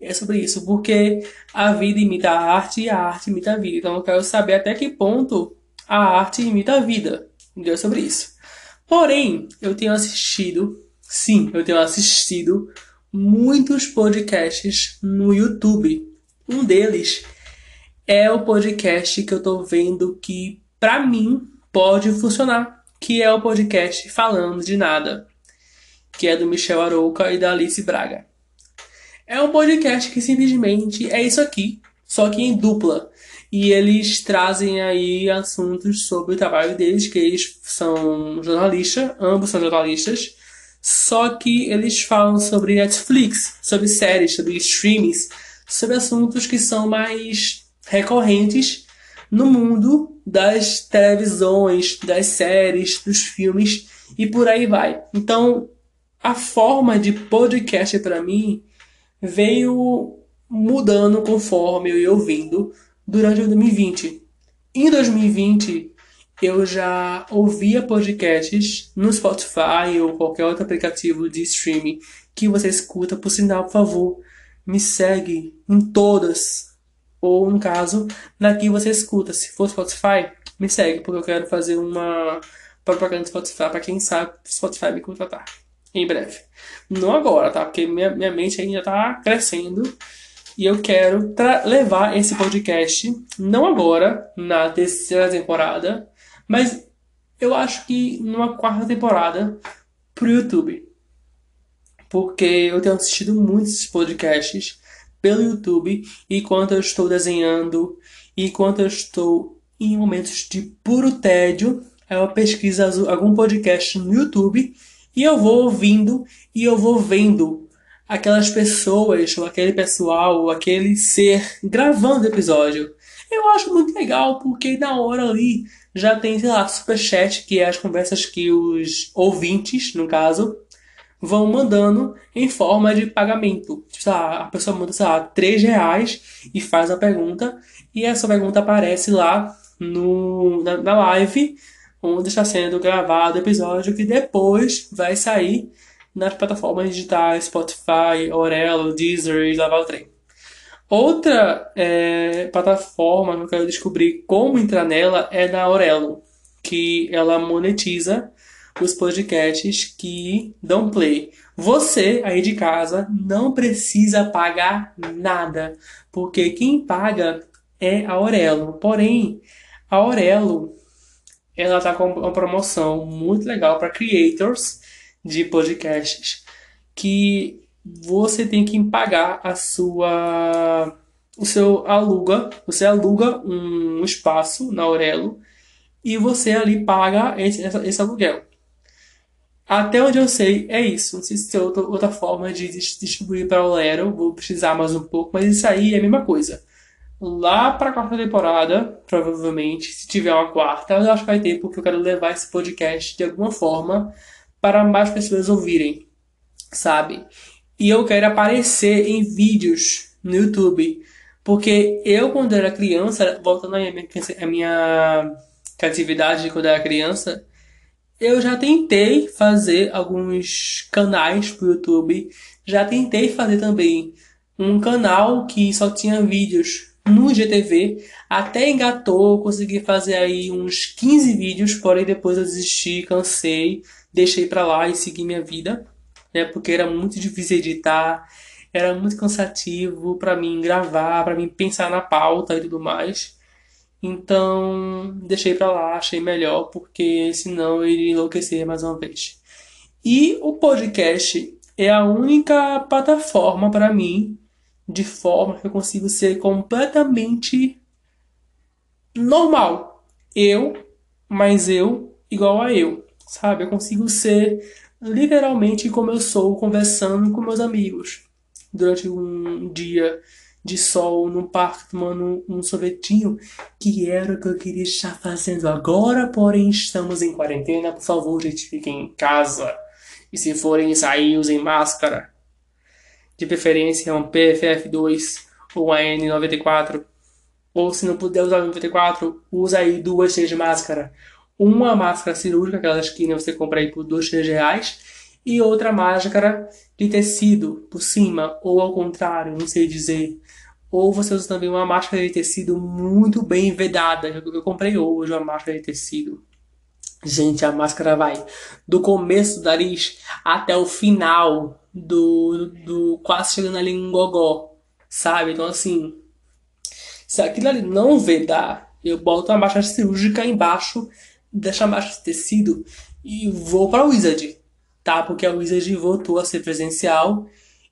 é sobre isso, porque a vida imita a arte e a arte imita a vida. Então eu quero saber até que ponto a arte imita a vida. É sobre isso. Porém, eu tenho assistido, sim, eu tenho assistido muitos podcasts no YouTube. Um deles é o podcast que eu tô vendo que, para mim, pode funcionar, que é o podcast Falando de Nada, que é do Michel Arouca e da Alice Braga. É um podcast que simplesmente é isso aqui, só que em dupla. E eles trazem aí assuntos sobre o trabalho deles, que eles são jornalistas, ambos são jornalistas, só que eles falam sobre Netflix, sobre séries, sobre streamings, sobre assuntos que são mais recorrentes no mundo das televisões, das séries, dos filmes e por aí vai. Então, a forma de podcast para mim veio mudando conforme eu ia ouvindo durante 2020. Em 2020, eu já ouvia podcasts no Spotify ou qualquer outro aplicativo de streaming que você escuta. Por sinal, por favor, me segue em todas. Ou, no caso, na que você escuta. Se for Spotify, me segue, porque eu quero fazer uma propaganda do Spotify para quem sabe Spotify me contratar. Em breve. Não agora, tá? Porque minha, minha mente ainda tá crescendo. E eu quero levar esse podcast, não agora, na terceira temporada, mas eu acho que numa quarta temporada pro YouTube. Porque eu tenho assistido muitos podcasts pelo YouTube enquanto eu estou desenhando, enquanto eu estou em momentos de puro tédio, eu pesquiso algum podcast no YouTube e eu vou ouvindo e eu vou vendo aquelas pessoas, ou aquele pessoal, ou aquele ser gravando episódio. Eu acho muito legal porque na hora ali já tem, sei lá, superchat, que é as conversas que os ouvintes, no caso, vão mandando em forma de pagamento. Tipo, lá, a pessoa manda, sei lá, 3 reais e faz a pergunta, e essa pergunta aparece lá no, na, na live onde está sendo gravado o episódio, que depois vai sair nas plataformas digitais Spotify, Orelo, Deezer e Lavar o Trem. Outra é, plataforma que eu quero descobrir como entrar nela é da Aurelo, que ela monetiza os podcasts que dão play. Você aí de casa não precisa pagar nada, porque quem paga é a Aurelo. Porém, a Aurelo ela tá com uma promoção muito legal para creators de podcasts que você tem que pagar a sua o seu aluga, você aluga um espaço na Aurelo e você ali paga esse, esse aluguel. Até onde eu sei, é isso. Não sei se tem outra, outra forma de distribuir para o Aurelo, vou precisar mais um pouco, mas isso aí é a mesma coisa. Lá para a quarta temporada, provavelmente, se tiver uma quarta, eu acho que vai ter, porque eu quero levar esse podcast de alguma forma para mais pessoas ouvirem, sabe? E eu quero aparecer em vídeos no YouTube. Porque eu, quando era criança, voltando à minha, à minha criatividade de quando era criança, eu já tentei fazer alguns canais pro YouTube. Já tentei fazer também um canal que só tinha vídeos no IGTV. Até engatou, consegui fazer aí uns 15 vídeos, porém depois eu desisti, cansei, deixei pra lá e segui minha vida né? Porque era muito difícil editar, era muito cansativo para mim gravar, para mim pensar na pauta e tudo mais. Então, deixei para lá, achei melhor, porque senão eu iria enlouquecer mais uma vez. E o podcast é a única plataforma para mim de forma que eu consigo ser completamente normal. Eu, mas eu igual a eu, sabe? Eu consigo ser literalmente como eu sou conversando com meus amigos durante um dia de sol no parque tomando um sorvetinho, que era o que eu queria estar fazendo agora, porém estamos em quarentena. Por favor, gente, fiquem em casa. E se forem sair, usem máscara. De preferência um PFF2 ou a N94. Ou se não puder usar o 94, usa aí duas, três de máscara uma máscara cirúrgica, aquela esquina você compra aí por dois, três reais, e outra máscara de tecido por cima, ou ao contrário, não sei dizer. Ou você usa também uma máscara de tecido muito bem vedada. Eu comprei hoje uma máscara de tecido. Gente, a máscara vai do começo do nariz até o final do, do quase chegando ali em gogó, sabe? Então assim, se aquilo ali não vedar, eu boto uma máscara cirúrgica embaixo dessa máscara de tecido e vou para Wizard, tá? Porque a Wizard voltou a ser presencial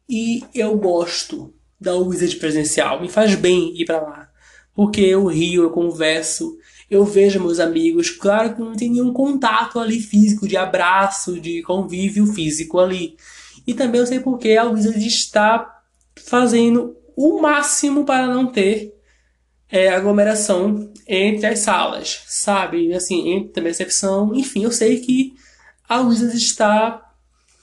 e eu gosto da Wizard presencial, me faz bem ir para lá. Porque eu rio, eu converso, eu vejo meus amigos. Claro que não tem nenhum contato ali físico, de abraço, de convívio físico ali. E também eu sei porque a Wizard está fazendo o máximo para não ter é, aglomeração entre as salas, sabe? Assim, entre também recepção. Enfim, eu sei que a Wizard está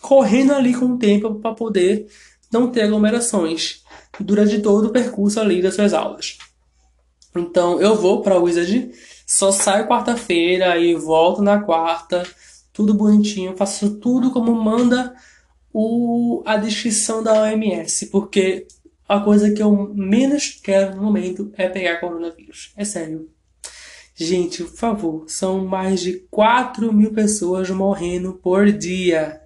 correndo ali com o tempo para poder não ter aglomerações durante todo o percurso ali das suas aulas. Então eu vou para a Wizard, só saio quarta-feira e volto na quarta, tudo bonitinho, faço tudo como manda o, a descrição da OMS, porque a coisa que eu menos quero no momento é pegar coronavírus. É sério. Gente, por favor, são mais de 4 mil pessoas morrendo por dia.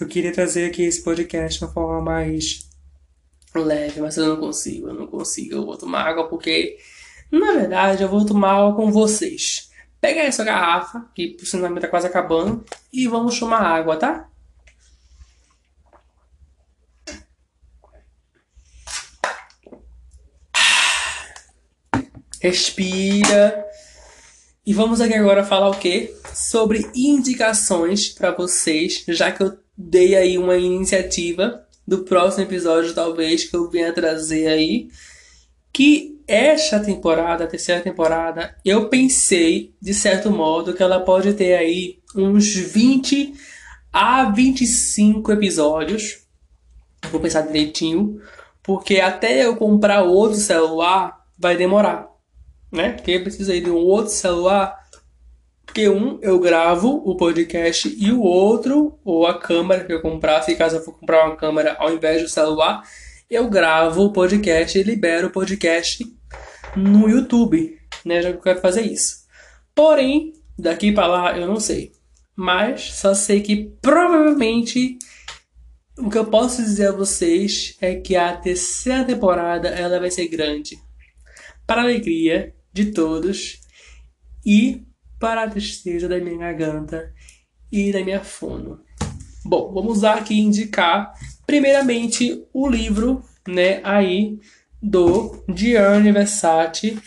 Eu queria trazer aqui esse podcast de uma forma mais leve, mas eu não consigo, eu não consigo. Eu vou tomar água porque, na verdade, eu vou tomar água com vocês. Pega essa garrafa, que por sinal tá quase acabando, e vamos tomar água, tá? Respira. E vamos aqui agora falar o quê? Sobre indicações para vocês, já que eu dei aí uma iniciativa do próximo episódio, talvez, que eu venha trazer aí. Que esta temporada, a terceira temporada, eu pensei, de certo modo, que ela pode ter aí uns 20 a 25 episódios. Vou pensar direitinho, porque até eu comprar outro celular vai demorar, né? Porque eu preciso aí de um outro celular porque um eu gravo o podcast e o outro, ou a câmera que eu comprar, se caso eu for comprar uma câmera ao invés do celular, eu gravo o podcast e libero o podcast no YouTube, né? Já que eu quero fazer isso. Porém, daqui para lá eu não sei. Mas só sei que provavelmente o que eu posso dizer a vocês é que a terceira temporada ela vai ser grande. Para a alegria de todos e para a tristeza da minha garganta e da minha fono. Bom, vamos aqui indicar primeiramente o livro, né, aí do Gianni Versace,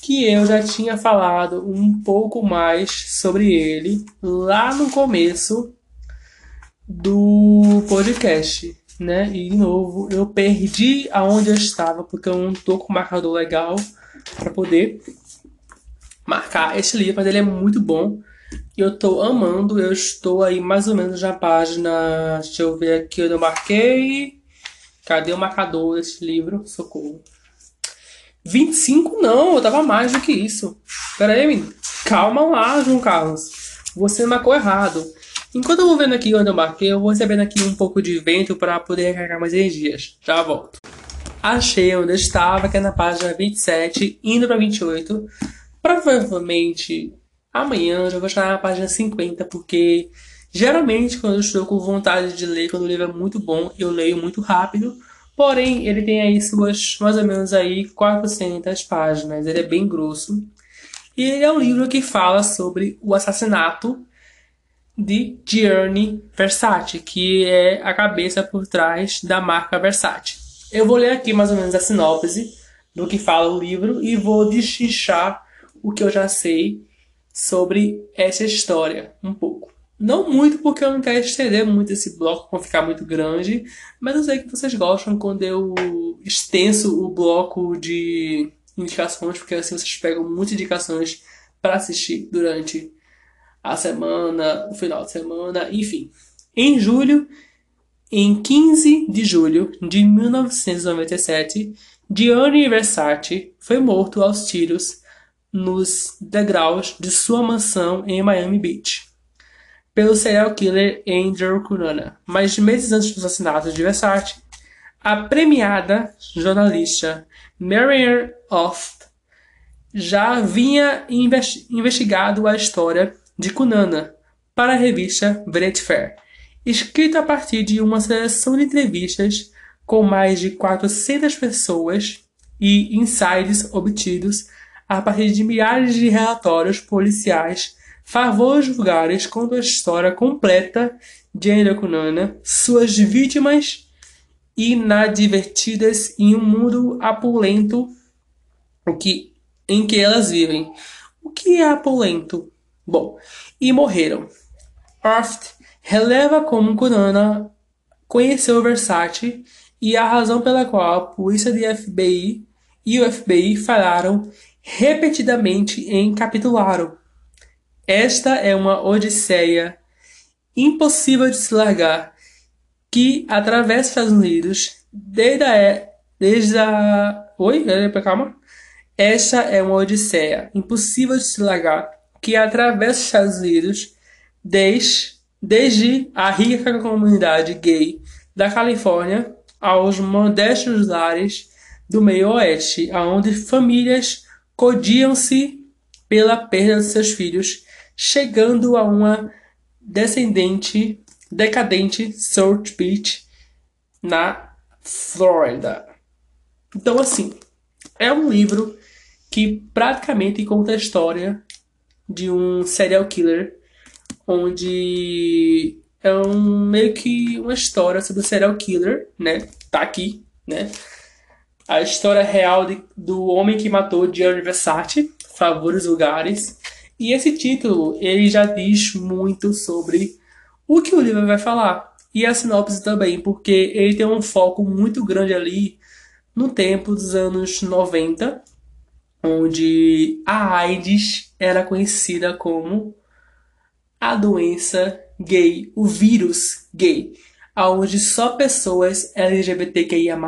que eu já tinha falado um pouco mais sobre ele lá no começo do podcast, né? E de novo, eu perdi aonde eu estava porque eu não tô com marcador legal para poder marcar esse livro, mas ele é muito bom. E eu tô amando, eu estou aí mais ou menos na página. Deixa eu ver aqui, eu marquei. Cadê o marcador desse livro? Socorro. 25 não, eu tava mais do que isso. Pera aí, menino. Calma lá, João Carlos. Você marcou errado. Enquanto eu vou vendo aqui onde eu marquei, eu vou recebendo aqui um pouco de vento para poder recarregar mais energias. Já volto. Achei onde eu estava, que é na página 27, indo para 28. Provavelmente amanhã eu já vou chegar na página 50, porque geralmente quando eu estou com vontade de ler, quando o livro é muito bom, eu leio muito rápido. Porém, ele tem aí suas mais ou menos aí 400 páginas, ele é bem grosso. E ele é um livro que fala sobre o assassinato de Gianni Versace, que é a cabeça por trás da marca Versace. Eu vou ler aqui mais ou menos a sinopse do que fala o livro e vou destrinchar o que eu já sei sobre essa história um pouco. Não muito porque eu não quero estender muito esse bloco para ficar muito grande, mas eu sei que vocês gostam quando eu extenso o bloco de indicações, porque assim vocês pegam muitas indicações para assistir durante a semana, o final de semana, enfim. Em julho, em 15 de julho de 1997, Gianni Versace foi morto aos tiros nos degraus de sua mansão em Miami Beach pelo serial killer Andrew Cunanan. Mas meses antes dos assassinatos de Versace, a premiada jornalista Marianne Oft já vinha investigado a história de Kunana para a revista Vanity Fair, escrito a partir de uma seleção de entrevistas com mais de 400 pessoas e insights obtidos a partir de milhares de relatórios policiais favores vulgares contam a história completa de Enda Kunana, suas vítimas inadvertidas em um mundo apulento o que, em que elas vivem. O que é apulento? Bom, e morreram. Oft releva como Kunana conheceu Versace e a razão pela qual a polícia de FBI e o FBI falaram repetidamente em capitularam. Esta é uma odisseia impossível de se largar que atravessa os Estados Unidos desde a, desde a Oi, calma. Esta é uma odisseia impossível de se largar que atravessa os Estados Unidos desde, desde a rica comunidade gay da Califórnia aos modestos lares do meio oeste, aonde famílias codiam-se pela perda de seus filhos, chegando a uma descendente decadente South Beach na Flórida. Então assim, é um livro que praticamente conta a história de um serial killer, onde é um, meio que uma história sobre o serial killer, né? Tá aqui, né? A história real de, do homem que matou Gianni Versace, Favores Lugares. E esse título, ele já diz muito sobre o que o livro vai falar. E a sinopse também, porque ele tem um foco muito grande ali no tempo dos anos 90, onde a AIDS era conhecida como a doença gay, o vírus gay, onde só pessoas LGBTQIA+,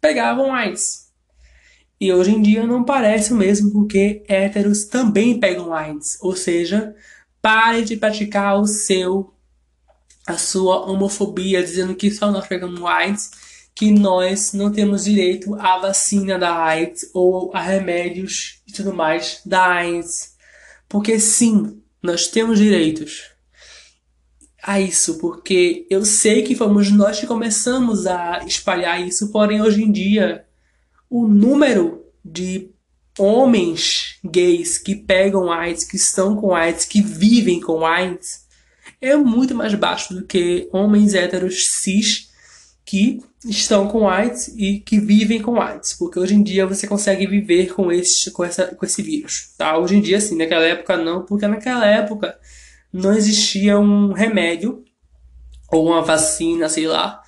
pegavam AIDS. E hoje em dia não parece o mesmo porque héteros também pegam AIDS, ou seja, pare de praticar o seu a sua homofobia dizendo que só nós pegamos AIDS que nós não temos direito à vacina da AIDS ou a remédios e tudo mais da AIDS. Porque sim, nós temos direitos a isso, porque eu sei que fomos nós que começamos a espalhar isso, porém hoje em dia o número de homens gays que pegam AIDS, que estão com AIDS, que vivem com AIDS, é muito mais baixo do que homens héteros cis que estão com AIDS e que vivem com AIDS, porque hoje em dia você consegue viver com esse, com essa, com esse vírus, tá? Hoje em dia sim, naquela época não, porque naquela época não existia um remédio ou uma vacina, sei lá,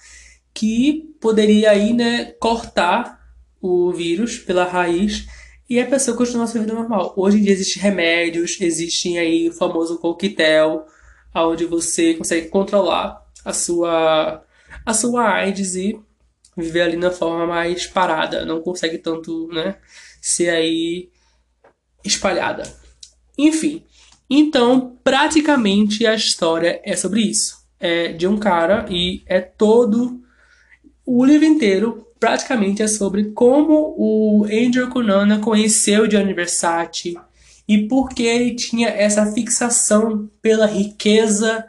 que poderia aí, né, cortar o vírus pela raiz e a pessoa continuar sua vida normal. Hoje em dia existem remédios, existem aí o famoso coquetel, onde você consegue controlar a sua a sua AIDS e viver ali na forma mais parada, não consegue tanto, né, ser aí espalhada. Enfim, então praticamente a história é sobre isso. É de um cara e é todo o livro inteiro praticamente é sobre como o Andrew Cunanan conheceu Gianni Versace e por que ele tinha essa fixação pela riqueza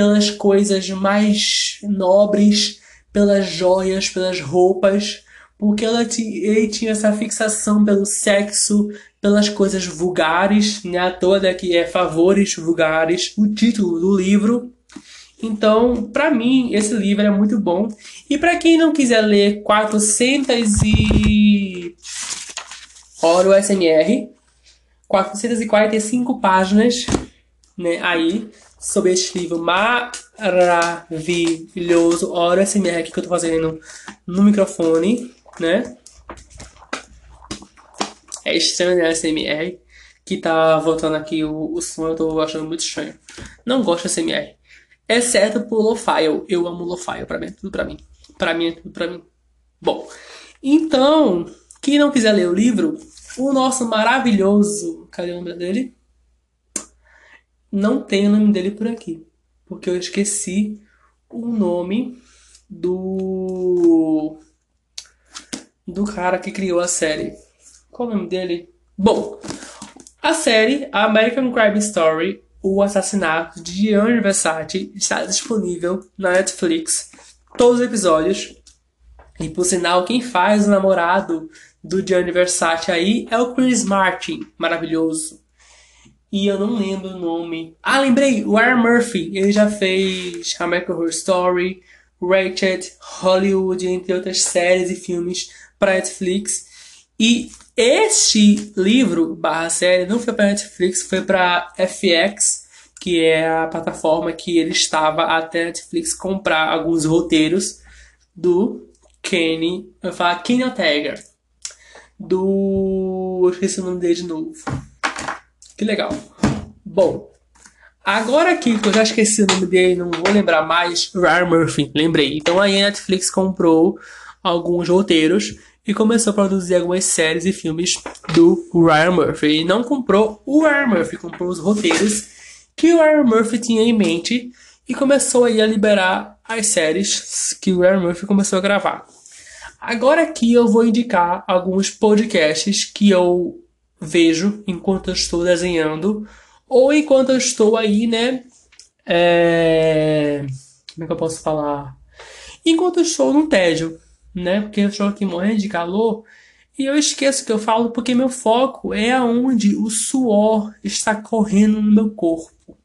pelas coisas mais nobres, pelas joias, pelas roupas, porque ela ele tinha essa fixação pelo sexo, pelas coisas vulgares, né? A toda que é favores vulgares, o título do livro. Então, para mim, esse livro é muito bom. E para quem não quiser ler 400 e Oro SMR, 445 páginas, né? Aí sobre este livro maravilhoso. Olha esse SMR aqui que eu tô fazendo no microfone, né? É estranho né, SMR. Que tá voltando aqui o, o som, eu tô achando muito estranho. Não gosto de SMR. Exceto por Lofile. Eu amo Lofile, pra mim é tudo pra mim. Pra mim é tudo pra mim. Bom, então, quem não quiser ler o livro, o nosso maravilhoso. Cadê o nome dele? Não tem o nome dele por aqui, porque eu esqueci o nome do do cara que criou a série. Qual o nome dele? Bom, a série American Crime Story, O Assassinato de Gianni Versace, está disponível na Netflix. Todos os episódios. E por sinal, quem faz o namorado do Gianni Versace aí é o Chris Martin, maravilhoso. E eu não lembro o nome. Ah, lembrei! O Aaron Murphy. Ele já fez American Horror Story, Ratchet, Hollywood, entre outras séries e filmes para Netflix. E este livro barra série não foi para Netflix, foi para FX, que é a plataforma que ele estava até Netflix comprar alguns roteiros do Kenny, eu falar Kenny Ortega, do, eu esqueci o nome dele de novo. Que legal. Bom, agora aqui que eu já esqueci o nome dele, não vou lembrar mais, Ryan Murphy, lembrei. Então aí a Netflix comprou alguns roteiros e começou a produzir algumas séries e filmes do Ryan Murphy. E não comprou o Ryan Murphy, comprou os roteiros que o Ryan Murphy tinha em mente e começou aí a liberar as séries que o Ryan Murphy começou a gravar. Agora aqui eu vou indicar alguns podcasts que eu vejo enquanto estou desenhando ou enquanto estou aí, né? É... Como é que eu posso falar? Enquanto estou no tédio, né? Porque eu estou aqui morrendo de calor e eu esqueço que eu falo porque meu foco é aonde o suor está correndo no meu corpo.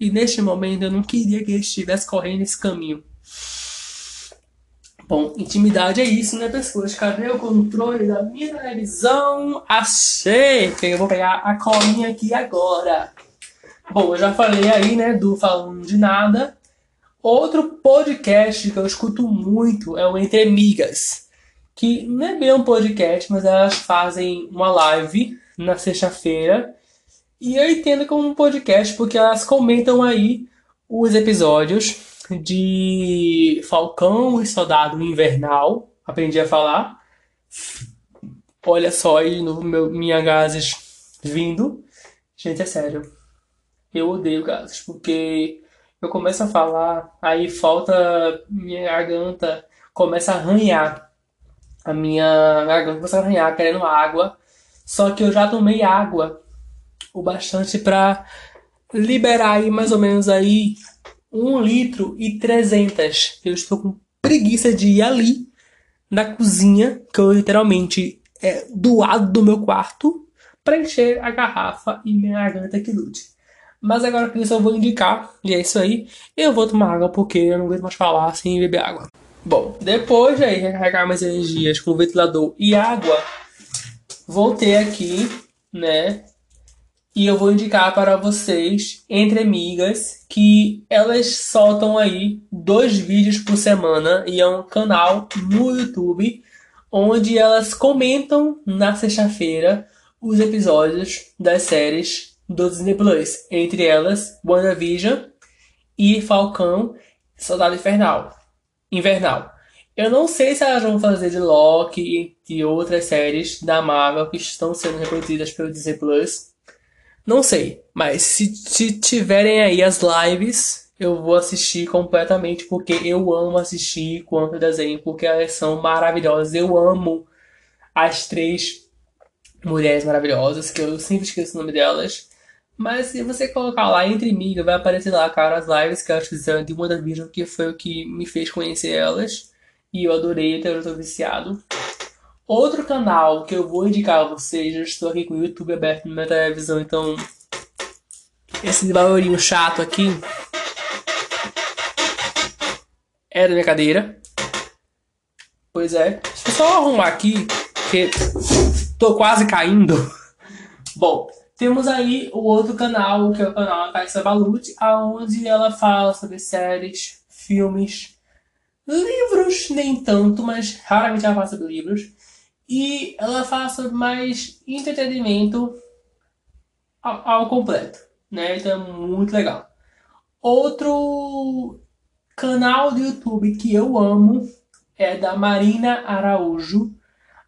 E neste momento eu não queria que ele estivesse correndo esse caminho. Bom, intimidade é isso, né, pessoas? Cadê o controle da minha televisão? Achei! Eu vou pegar a colinha aqui agora. Bom, eu já falei aí, né, do Falando de Nada. Outro podcast que eu escuto muito é o Entre Amigas. Que não é bem um podcast, mas elas fazem uma live na sexta-feira. E eu entendo como um podcast porque elas comentam aí os episódios de Falcão e Soldado Invernal. Aprendi a falar. Olha só aí no meu minha gases vindo. Gente, é sério. Eu odeio gases, porque eu começo a falar, aí falta minha garganta, começa a arranhar. A minha garganta começa a arranhar, querendo água. Só que eu já tomei água o bastante para liberar aí mais ou menos aí 1 litro e 300. Eu estou com preguiça de ir ali na cozinha, que eu literalmente é do lado do meu quarto, para encher a garrafa e minha garganta que lute. Mas agora que isso eu vou indicar, e é isso aí. Eu vou tomar água porque eu não aguento mais falar sem beber água. Bom, depois de recarregar minhas energias com ventilador e água, voltei aqui, né, e eu vou indicar para vocês, entre amigas, que elas soltam aí dois vídeos por semana e é um canal no YouTube onde elas comentam na sexta-feira os episódios das séries do Disney Plus, entre elas WandaVision e Falcão Soldado Infernal. Invernal. Eu não sei se elas vão fazer de Loki e outras séries da Marvel que estão sendo reproduzidas pelo Disney Plus não sei, mas se, se tiverem aí as lives, eu vou assistir completamente porque eu amo assistir quanto desenho, porque elas são maravilhosas. Eu amo as três mulheres maravilhosas, que eu sempre esqueço o nome delas. Mas se você colocar lá entre migas, vai aparecer lá, cara, as lives que elas fizeram de WandaVision, que foi o que me fez conhecer elas. E eu adorei, até eu tô viciado. Outro canal que eu vou indicar a vocês, eu estou aqui com o YouTube aberto na minha televisão, então esse barulhinho chato aqui é da minha cadeira. Pois é. Deixa eu só arrumar aqui, que tô quase caindo. (laughs) Bom, temos aí o outro canal, que é o canal Caissa Balute, aonde ela fala sobre séries, filmes, livros, nem tanto, mas raramente ela fala sobre livros e ela faça mais entretenimento ao, ao completo, né? Então é muito legal. Outro canal do YouTube que eu amo é da Marina Araújo,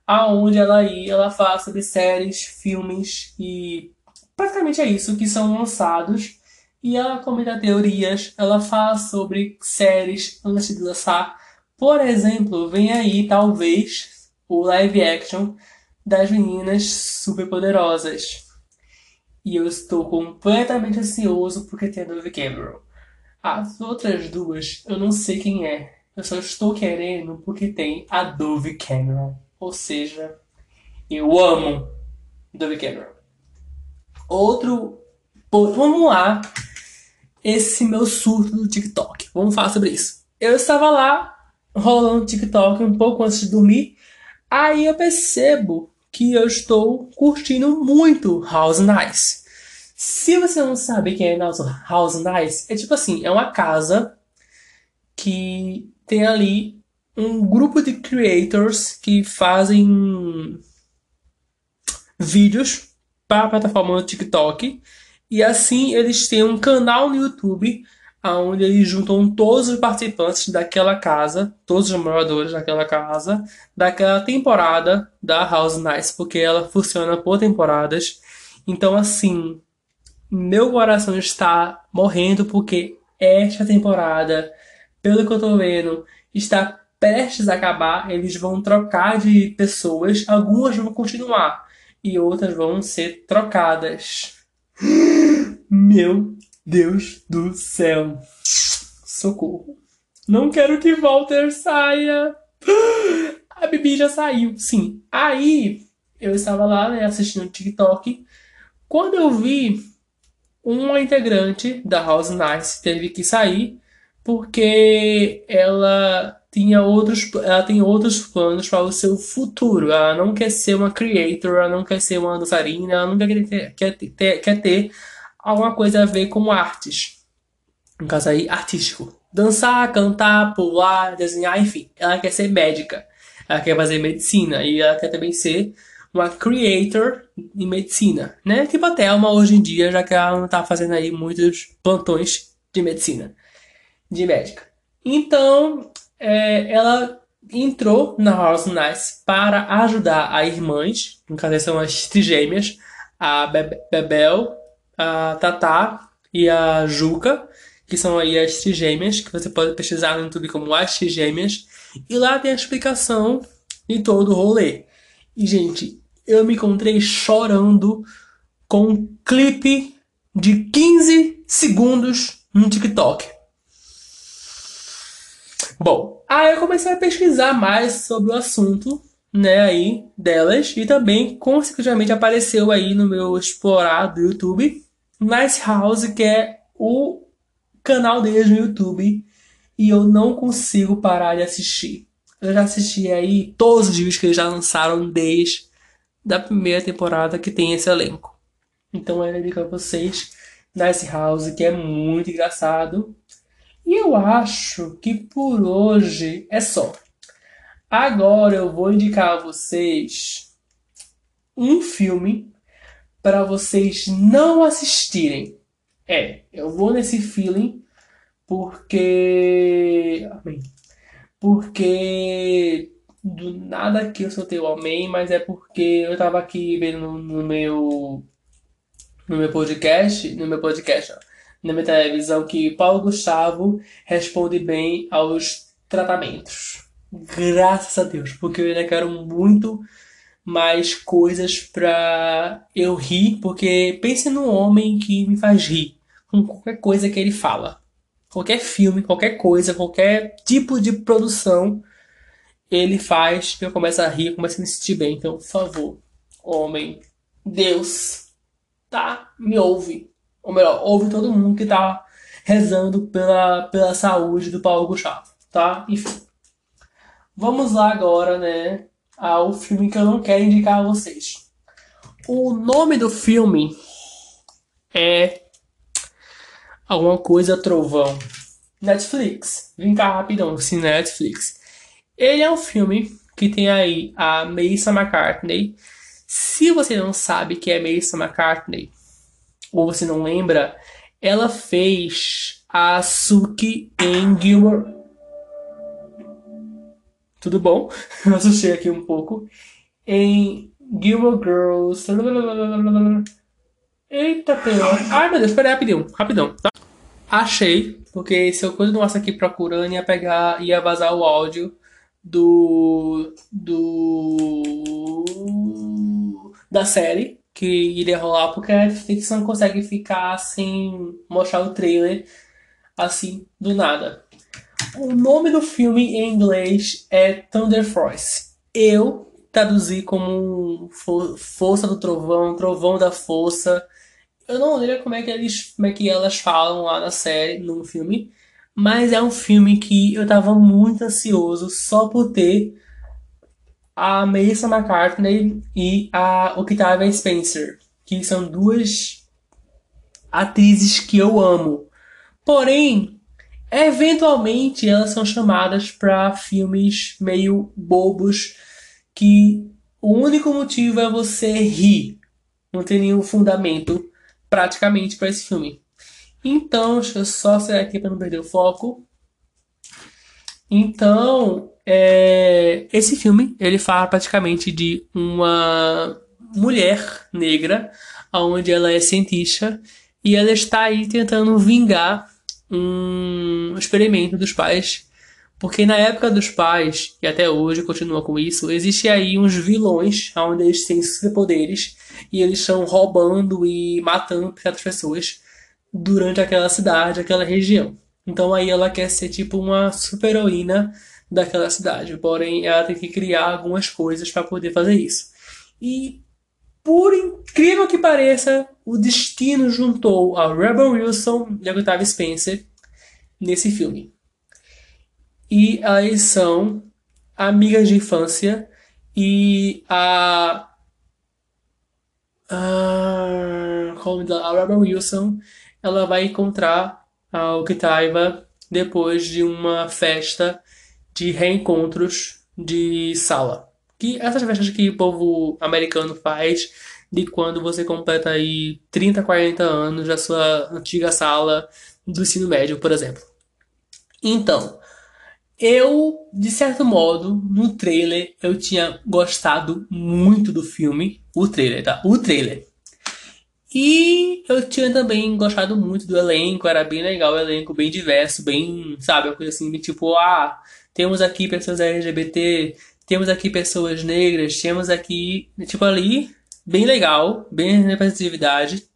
aonde ela aí ela fala sobre séries, filmes e praticamente é isso que são lançados e ela comenta teorias, ela fala sobre séries antes de lançar. Por exemplo, vem aí talvez o live action das meninas superpoderosas. E eu estou completamente ansioso porque tem a Dove Cameron. As outras duas, eu não sei quem é. Eu só estou querendo porque tem a Dove Cameron. Ou seja, eu amo Dove Cameron. Outro. Vamos lá. Esse meu surto do TikTok. Vamos falar sobre isso. Eu estava lá rolando TikTok um pouco antes de dormir. Aí eu percebo que eu estou curtindo muito House Nice. Se você não sabe quem é House Nice, é tipo assim, é uma casa que tem ali um grupo de creators que fazem vídeos para a plataforma do TikTok e assim eles têm um canal no YouTube onde eles juntam todos os participantes daquela casa, todos os moradores daquela casa, daquela temporada da House Nice, porque ela funciona por temporadas. Então, assim, meu coração está morrendo porque esta temporada, pelo que eu tô vendo, está prestes a acabar. Eles vão trocar de pessoas, algumas vão continuar e outras vão ser trocadas. (gasps) Meu Deus do céu. Socorro. Não quero que Walter saia. (gasps) A Bibi já saiu. Sim. Aí eu estava lá né, assistindo o TikTok. Quando eu vi uma integrante da House Nice teve que sair porque ela tinha outros, ela tem outros planos para o seu futuro. Ela não quer ser uma creator, ela não quer ser uma dançarina, ela não quer ter, quer ter, quer ter alguma coisa a ver com artes. No caso aí, artístico. Dançar, cantar, pular, desenhar, enfim. Ela quer ser médica. Ela quer fazer medicina. E ela quer também ser uma creator em medicina, né? Tipo a Thelma hoje em dia, já que ela não tá fazendo aí muitos plantões de medicina, de médica. Então, é, ela entrou na House Nice para ajudar as irmãs, no caso são as trigêmeas, a Bebel, a Tatá e a Juca, que são aí as trigêmeas, que você pode pesquisar no YouTube como as trigêmeas, e lá tem a explicação de todo o rolê. E, gente, eu me encontrei chorando com um clipe de 15 segundos no TikTok. Bom, aí eu comecei a pesquisar mais sobre o assunto, né, aí delas e também consequentemente apareceu aí no meu explorar do YouTube Nice House, que é o canal deles no YouTube e eu não consigo parar de assistir. Eu já assisti aí todos os vídeos que eles já lançaram desde da primeira temporada que tem esse elenco. Então eu dedico a vocês Nice House, que é muito engraçado. E eu acho que por hoje é só. Agora eu vou indicar a vocês um filme para vocês não assistirem. É, eu vou nesse feeling porque. Amém. Porque do nada que eu soltei o amém, mas é porque eu tava aqui vendo no, no meu no meu podcast, no meu podcast, ó, na minha televisão que Paulo Gustavo responde bem aos tratamentos. Graças a Deus, porque eu ainda quero muito mais coisas pra eu rir, porque pense num homem que me faz rir com qualquer coisa que ele fala. Qualquer filme, qualquer coisa, qualquer tipo de produção ele faz que eu começo a rir, começo a me sentir bem. Então, por favor, homem, Deus, tá? Me ouve. Ou melhor, ouve todo mundo que tá rezando pela, pela saúde do Paulo Gustavo, tá? Enfim. Vamos lá agora, né, ao filme que eu não quero indicar a vocês. O nome do filme é alguma coisa trovão. Netflix. Vem cá rapidão, sim, Netflix. Ele é um filme que tem aí a Melissa McCartney. Se você não sabe que é Melissa McCartney, ou você não lembra, ela fez a Suki em Gilmore. Tudo bom? (laughs) Eu assustei aqui um pouco. Em Gilmore Girls. Eita, pelo. Ai meu Deus, peraí, rapidão, rapidão, tá? Achei, porque se eu continuasse aqui procurando, ia pegar, ia vazar o áudio do. do. da série que iria rolar, porque a Netflix não consegue ficar sem mostrar o trailer assim do nada. O nome do filme em inglês é Thunder Force. Eu traduzi como Força do Trovão, Trovão da Força. Eu não lembro como é que eles, como é que elas falam lá na série, no filme, mas é um filme que eu tava muito ansioso só por ter a Melissa McCartney e a Octavia Spencer, que são duas atrizes que eu amo. Porém, eventualmente elas são chamadas para filmes meio bobos que o único motivo é você rir. Não tem nenhum fundamento praticamente para esse filme. Então, deixa eu só sair aqui para não perder o foco. Então, é, esse filme ele fala praticamente de uma mulher negra, onde ela é cientista e ela está aí tentando vingar um experimento dos pais, porque na época dos pais e até hoje continua com isso, existe aí uns vilões onde eles têm superpoderes e eles estão roubando e matando certas pessoas durante aquela cidade, aquela região. Então aí ela quer ser tipo uma super-heroína daquela cidade. Porém, ela tem que criar algumas coisas para poder fazer isso. E por incrível que pareça, o destino juntou a Rebel Wilson e a Octavia Spencer nesse filme. E elas são amigas de infância e a a, a Rebel Wilson ela vai encontrar a Octavia depois de uma festa de reencontros de sala. Que essas festas que o povo americano faz de quando você completa aí 30, 40 anos da sua antiga sala do ensino médio, por exemplo. Então, eu, de certo modo, no trailer, eu tinha gostado muito do filme. O trailer, tá? O trailer. E eu tinha também gostado muito do elenco, era bem legal o elenco, bem diverso, bem, sabe, uma coisa assim, tipo, ah, temos aqui pessoas LGBT, temos aqui pessoas negras, temos aqui, tipo ali, bem legal, bem representatividade.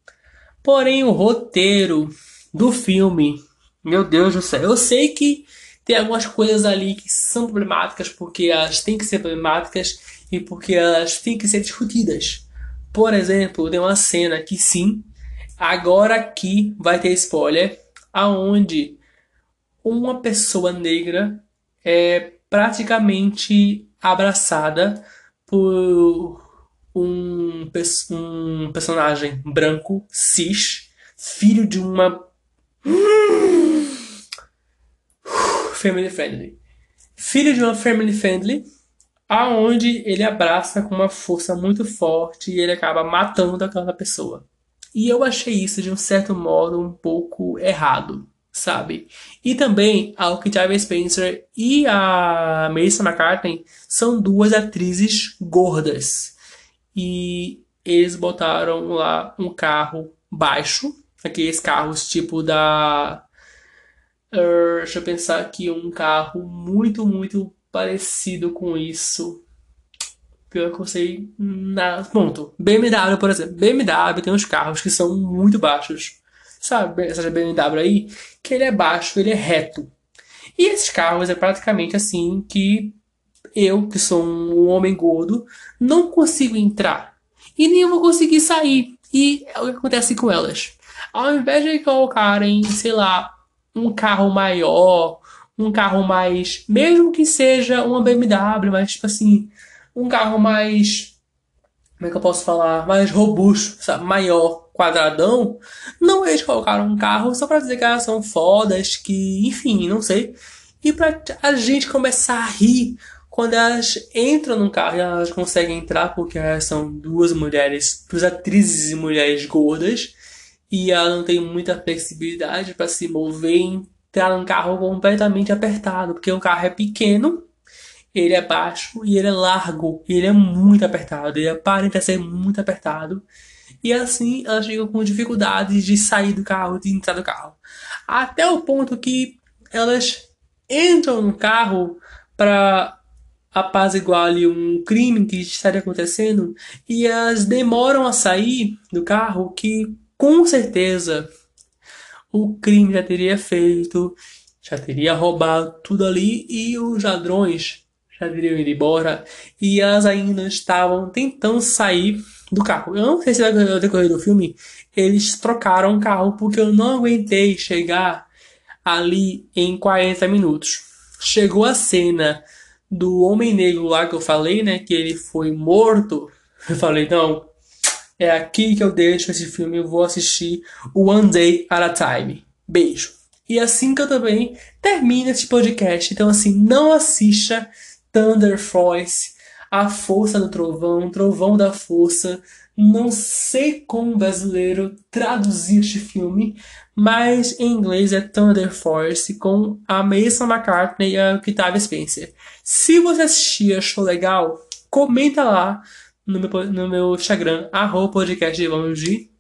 Porém, o roteiro do filme, meu Deus do céu, eu sei que tem algumas coisas ali que são problemáticas porque elas têm que ser problemáticas e porque elas têm que ser discutidas. Por exemplo, tem uma cena que sim, agora aqui vai ter spoiler, aonde uma pessoa negra é praticamente abraçada por um, um personagem branco, cis, filho de uma. Family friendly. Filho de uma family friendly, aonde ele abraça com uma força muito forte e ele acaba matando aquela pessoa. E eu achei isso de um certo modo um pouco errado sabe? E também a Octavia Spencer e a Melissa McCartney são duas atrizes gordas. E eles botaram lá um carro baixo, aqueles carros tipo da. Uh, deixa eu pensar aqui, um carro muito, muito parecido com isso. Pior que eu sei nada. Ponto. BMW, por exemplo. BMW tem uns carros que são muito baixos sabe, essa BMW aí, que ele é baixo, ele é reto. E esses carros é praticamente assim que eu, que sou um homem gordo, não consigo entrar. E nem vou conseguir sair. E é o que acontece com elas. Ao invés de colocarem, sei lá, um carro maior, um carro mais. Mesmo que seja uma BMW, mas tipo assim, um carro mais. Como é que eu posso falar? Mais robusto, sabe? Maior quadradão, não eles colocaram um carro só para dizer que elas são fodas, que, enfim, não sei. E para a gente começar a rir quando elas entram no carro elas conseguem entrar porque elas são duas mulheres, duas atrizes e mulheres gordas e ela não tem muita flexibilidade para se mover e entrar num carro completamente apertado, porque o carro é pequeno, ele é baixo e ele é largo, ele é muito apertado, ele aparenta ser muito apertado. E assim elas ficam com dificuldades de sair do carro, de entrar do carro. Até o ponto que elas entram no carro para apaziguar ali um crime que estaria acontecendo e elas demoram a sair do carro que com certeza o crime já teria feito, já teria roubado tudo ali e os ladrões já teriam ido embora e elas ainda estavam tentando sair do carro. Eu não sei se no decorrer do filme eles trocaram o carro porque eu não aguentei chegar ali em 40 minutos. Chegou a cena do Homem Negro lá que eu falei, né? Que ele foi morto. Eu falei, não, é aqui que eu deixo esse filme. Eu vou assistir One Day at a Time. Beijo. E assim que eu também termino esse podcast. Então, assim, não assista Thunder Force, A Força do Trovão, Trovão da Força. Não sei como brasileiro traduzir este filme, mas em inglês é Thunder Force com a Mason McCartney e a Octavia Spencer. Se você assistir achou legal, comenta lá no meu, no meu Instagram, arroba podcast de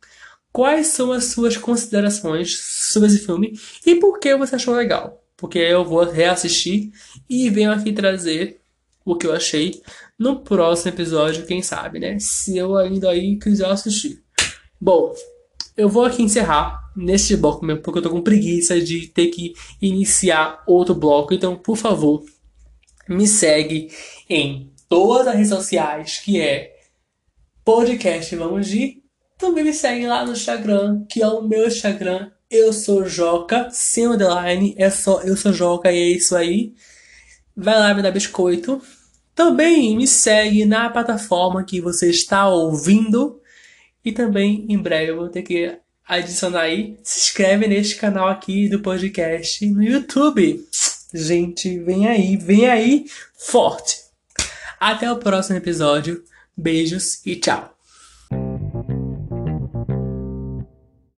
quais são as suas considerações sobre esse filme e por que você achou legal. Porque eu vou reassistir e venho aqui trazer o que eu achei no próximo episódio, quem sabe, né? Se eu ainda aí quiser assistir. Bom, eu vou aqui encerrar neste bloco mesmo, porque eu tô com preguiça de ter que iniciar outro bloco. Então, por favor, me segue em todas as redes sociais, que é podcast Vamos de. Também me segue lá no Instagram, que é o meu Instagram. Eu sou Joca, sem underline, é só eu sou Joca e é isso aí. Vai lá me dar biscoito. Também me segue na plataforma que você está ouvindo. E também em breve eu vou ter que adicionar aí. Se inscreve neste canal aqui do podcast no YouTube. Gente, vem aí, vem aí forte. Até o próximo episódio. Beijos e tchau.